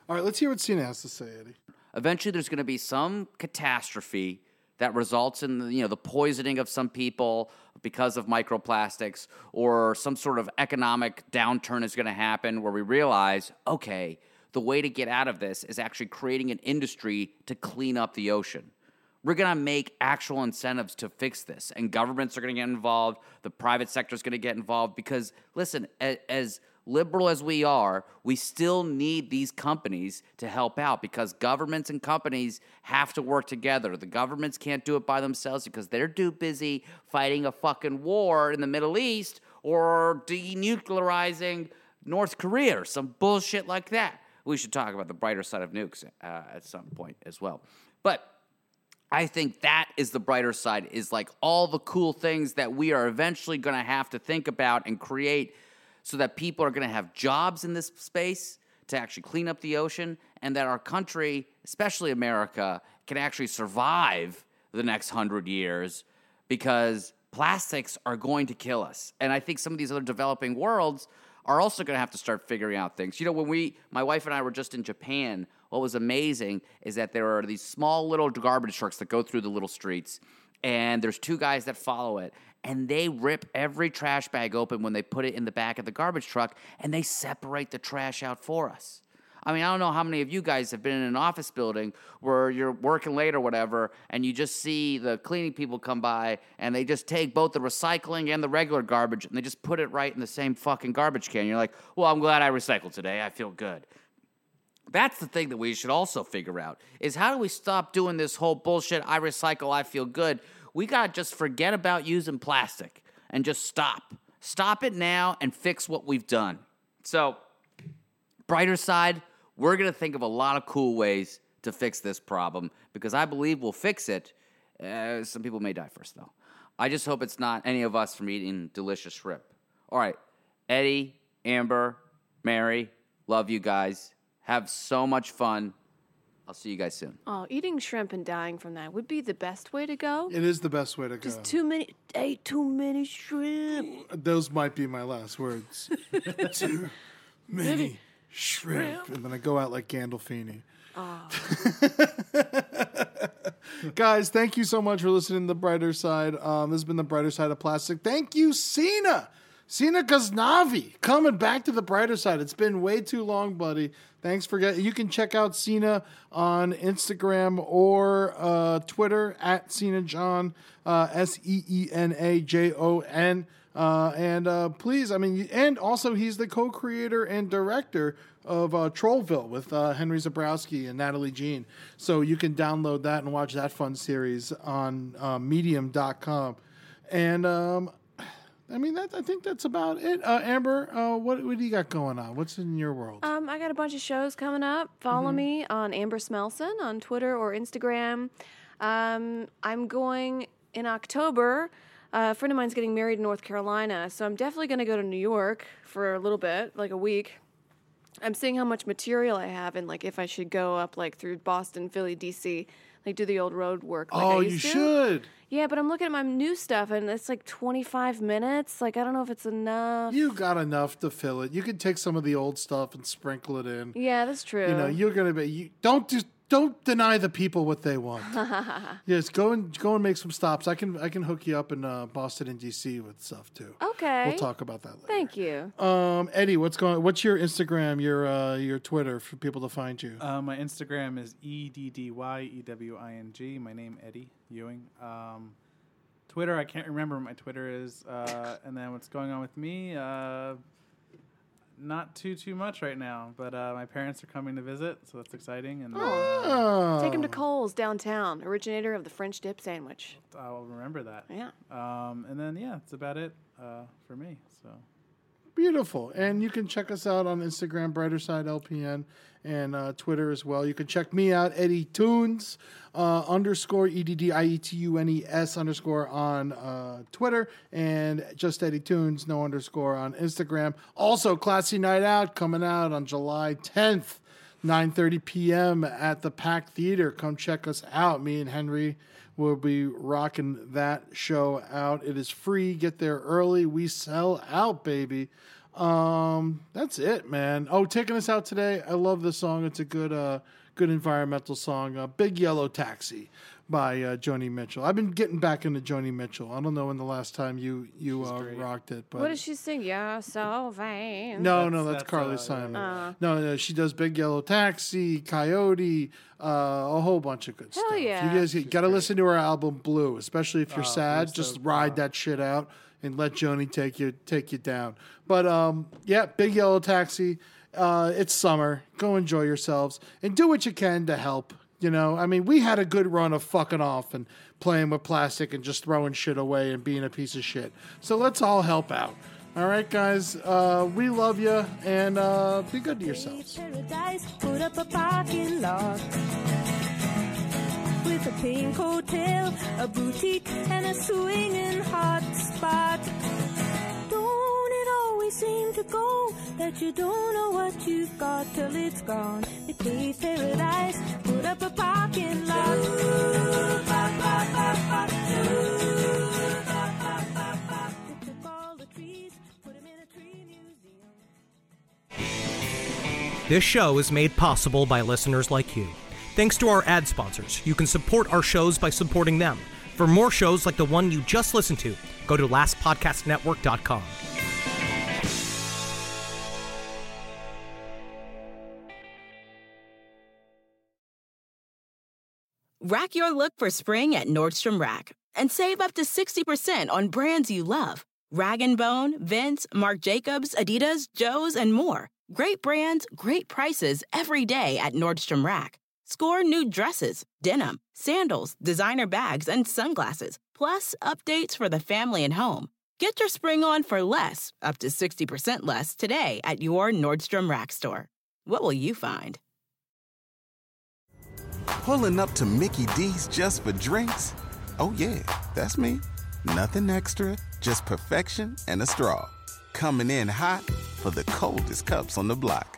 All right, let's hear what Seena has to say, Eddie. eventually there's going to be some catastrophe that results in the, you know the poisoning of some people because of microplastics or some sort of economic downturn is going to happen where we realize okay the way to get out of this is actually creating an industry to clean up the ocean. We're going to make actual incentives to fix this and governments are going to get involved the private sector is going to get involved because listen as liberal as we are we still need these companies to help out because governments and companies have to work together. The governments can't do it by themselves because they're too busy fighting a fucking war in the middle east or denuclearizing north korea or some bullshit like that we should talk about the brighter side of nukes uh, at some point as well but I think that is the brighter side, is like all the cool things that we are eventually going to have to think about and create so that people are going to have jobs in this space to actually clean up the ocean and that our country, especially America, can actually survive the next hundred years because plastics are going to kill us. And I think some of these other developing worlds are also going to have to start figuring out things. You know, when we, my wife and I were just in Japan, what was amazing is that there are these small little garbage trucks that go through the little streets, and there's two guys that follow it, and they rip every trash bag open when they put it in the back of the garbage truck, and they separate the trash out for us. I mean, I don't know how many of you guys have been in an office building where you're working late or whatever, and you just see the cleaning people come by and they just take both the recycling and the regular garbage and they just put it right in the same fucking garbage can. You're like, well, I'm glad I recycled today. I feel good. That's the thing that we should also figure out is how do we stop doing this whole bullshit? I recycle, I feel good. We gotta just forget about using plastic and just stop. Stop it now and fix what we've done. So brighter side, we're going to think of a lot of cool ways to fix this problem because I believe we'll fix it. Uh, some people may die first, though. I just hope it's not any of us from eating delicious shrimp. All right, Eddie, Amber, Mary, love you guys. Have so much fun. I'll see you guys soon. Oh, eating shrimp and dying from that would be the best way to go. It is the best way to go. Just too many, ate too many shrimp. Those might be my last words. too many shrimp. And then I go out like Gandolfini. Guys, thank you so much for listening to The Brighter Side. Um, this has been The Brighter Side of Plastic. Thank you, Seena. Seena Ghaznavi coming back to the brighter side. It's been way too long, buddy. Thanks for getting. You can check out Seena on Instagram or uh, Twitter at Seena John, uh, S E E N A J O N. Uh, and uh, please, I mean, and also he's the co-creator and director of uh, Trollville with uh, Henry Zebrowski and Natalie Jean. So you can download that and watch that fun series on uh, Medium.com. And um, I mean, that I think that's about it. Uh, Amber, uh, what what do you got going on? What's in your world? Um, I got a bunch of shows coming up. Follow Mm-hmm. me on Amber Smelson on Twitter or Instagram. Um, I'm going in October. Uh, a friend of mine's getting married in North Carolina, so I'm definitely going to go to New York for a little bit, like a week. I'm seeing how much material I have and like if I should go up like through Boston, Philly, DC, like do the old road work. Like I oh, you to. should. Yeah, but I'm looking at my new stuff and it's like 25 minutes. Like I don't know if it's enough. You got enough to fill it. You can take some of the old stuff and sprinkle it in. Yeah, that's true. You know, you're gonna be. You, don't just don't deny the people what they want. yes, go and go and make some stops. I can I can hook you up in uh, Boston and DC with stuff too. okay. We'll talk about that later. Thank you. Um, Eddie, what's going? What's your Instagram, your uh, your Twitter for people to find you? Uh, my Instagram is E D D Y E W I N G. My name Eddie Ewing. Um, Twitter, I can't remember what my Twitter is. Uh, and then what's going on with me? Not too too much right now, but uh, my parents are coming to visit, so that's exciting. And uh, Oh. Take him to Cole's downtown, originator of the French dip sandwich. I'll remember that. Yeah. Um, and then yeah, that's about it uh, for me. So. Beautiful. And you can check us out on Instagram, Brighter Side LPN, and uh, Twitter as well. You can check me out, Eddie Tunes, uh, underscore E D D I E T U N E S underscore on uh, Twitter, and just Eddie Tunes, no underscore on Instagram. Also, Classy Night Out coming out on July 10th. 9:30 p.m. at the Pack Theater. Come check us out. Me and Henry will be rocking that show out. It is free. Get there early. We sell out, baby. Um, that's it, man. Oh, taking us out today. I love this song. It's a good, uh, good environmental song. Uh, Big Yellow Taxi by uh, Joni Mitchell. I've been getting back into Joni Mitchell. I don't know when the last time you you uh, rocked it, but what does she sing? You're so vain. no, That's- no, that's, that's, Carly uh, Simon. Uh. no, no, she does Big Yellow Taxi, Coyote, uh, a whole bunch of good Hell stuff. yeah. You guys got to listen to her album Blue, especially if you're Oh, sad. Blue's so Just ride that shit out and let Joni take you take you down. But um, yeah, Big Yellow Taxi. Uh, it's summer. Go enjoy yourselves and do what you can to help. You know, I mean, we had a good run of fucking off and playing with plastic and just throwing shit away and being a piece of shit. So let's all help out. All right, guys. Uh, we love you and uh, be good to yourselves. Pink hotel, a boutique, and a swinging hot spot. Don't it always seem to go that you don't know what you've got till it's gone? They paved paradise, put up a parking lot. This show is made possible by listeners like you. Thanks to our ad sponsors, you can support our shows by supporting them. For more shows like the one you just listened to, go to lastpodcastnetwork.com. Rack your look for spring at Nordstrom Rack and save up to 60% on brands you love. Rag & Bone, Vince, Marc Jacobs, Adidas, Joe's, and more. Great brands, great prices every day at Nordstrom Rack. Score new dresses, denim, sandals, designer bags, and sunglasses, plus updates for the family and home. Get your spring on for less, up to 60% less, today at your Nordstrom Rack store. What will you find? Pulling up to Mickey D's just for drinks? Oh, yeah, that's me. Nothing extra, just perfection and a straw. Coming in hot for the coldest cups on the block.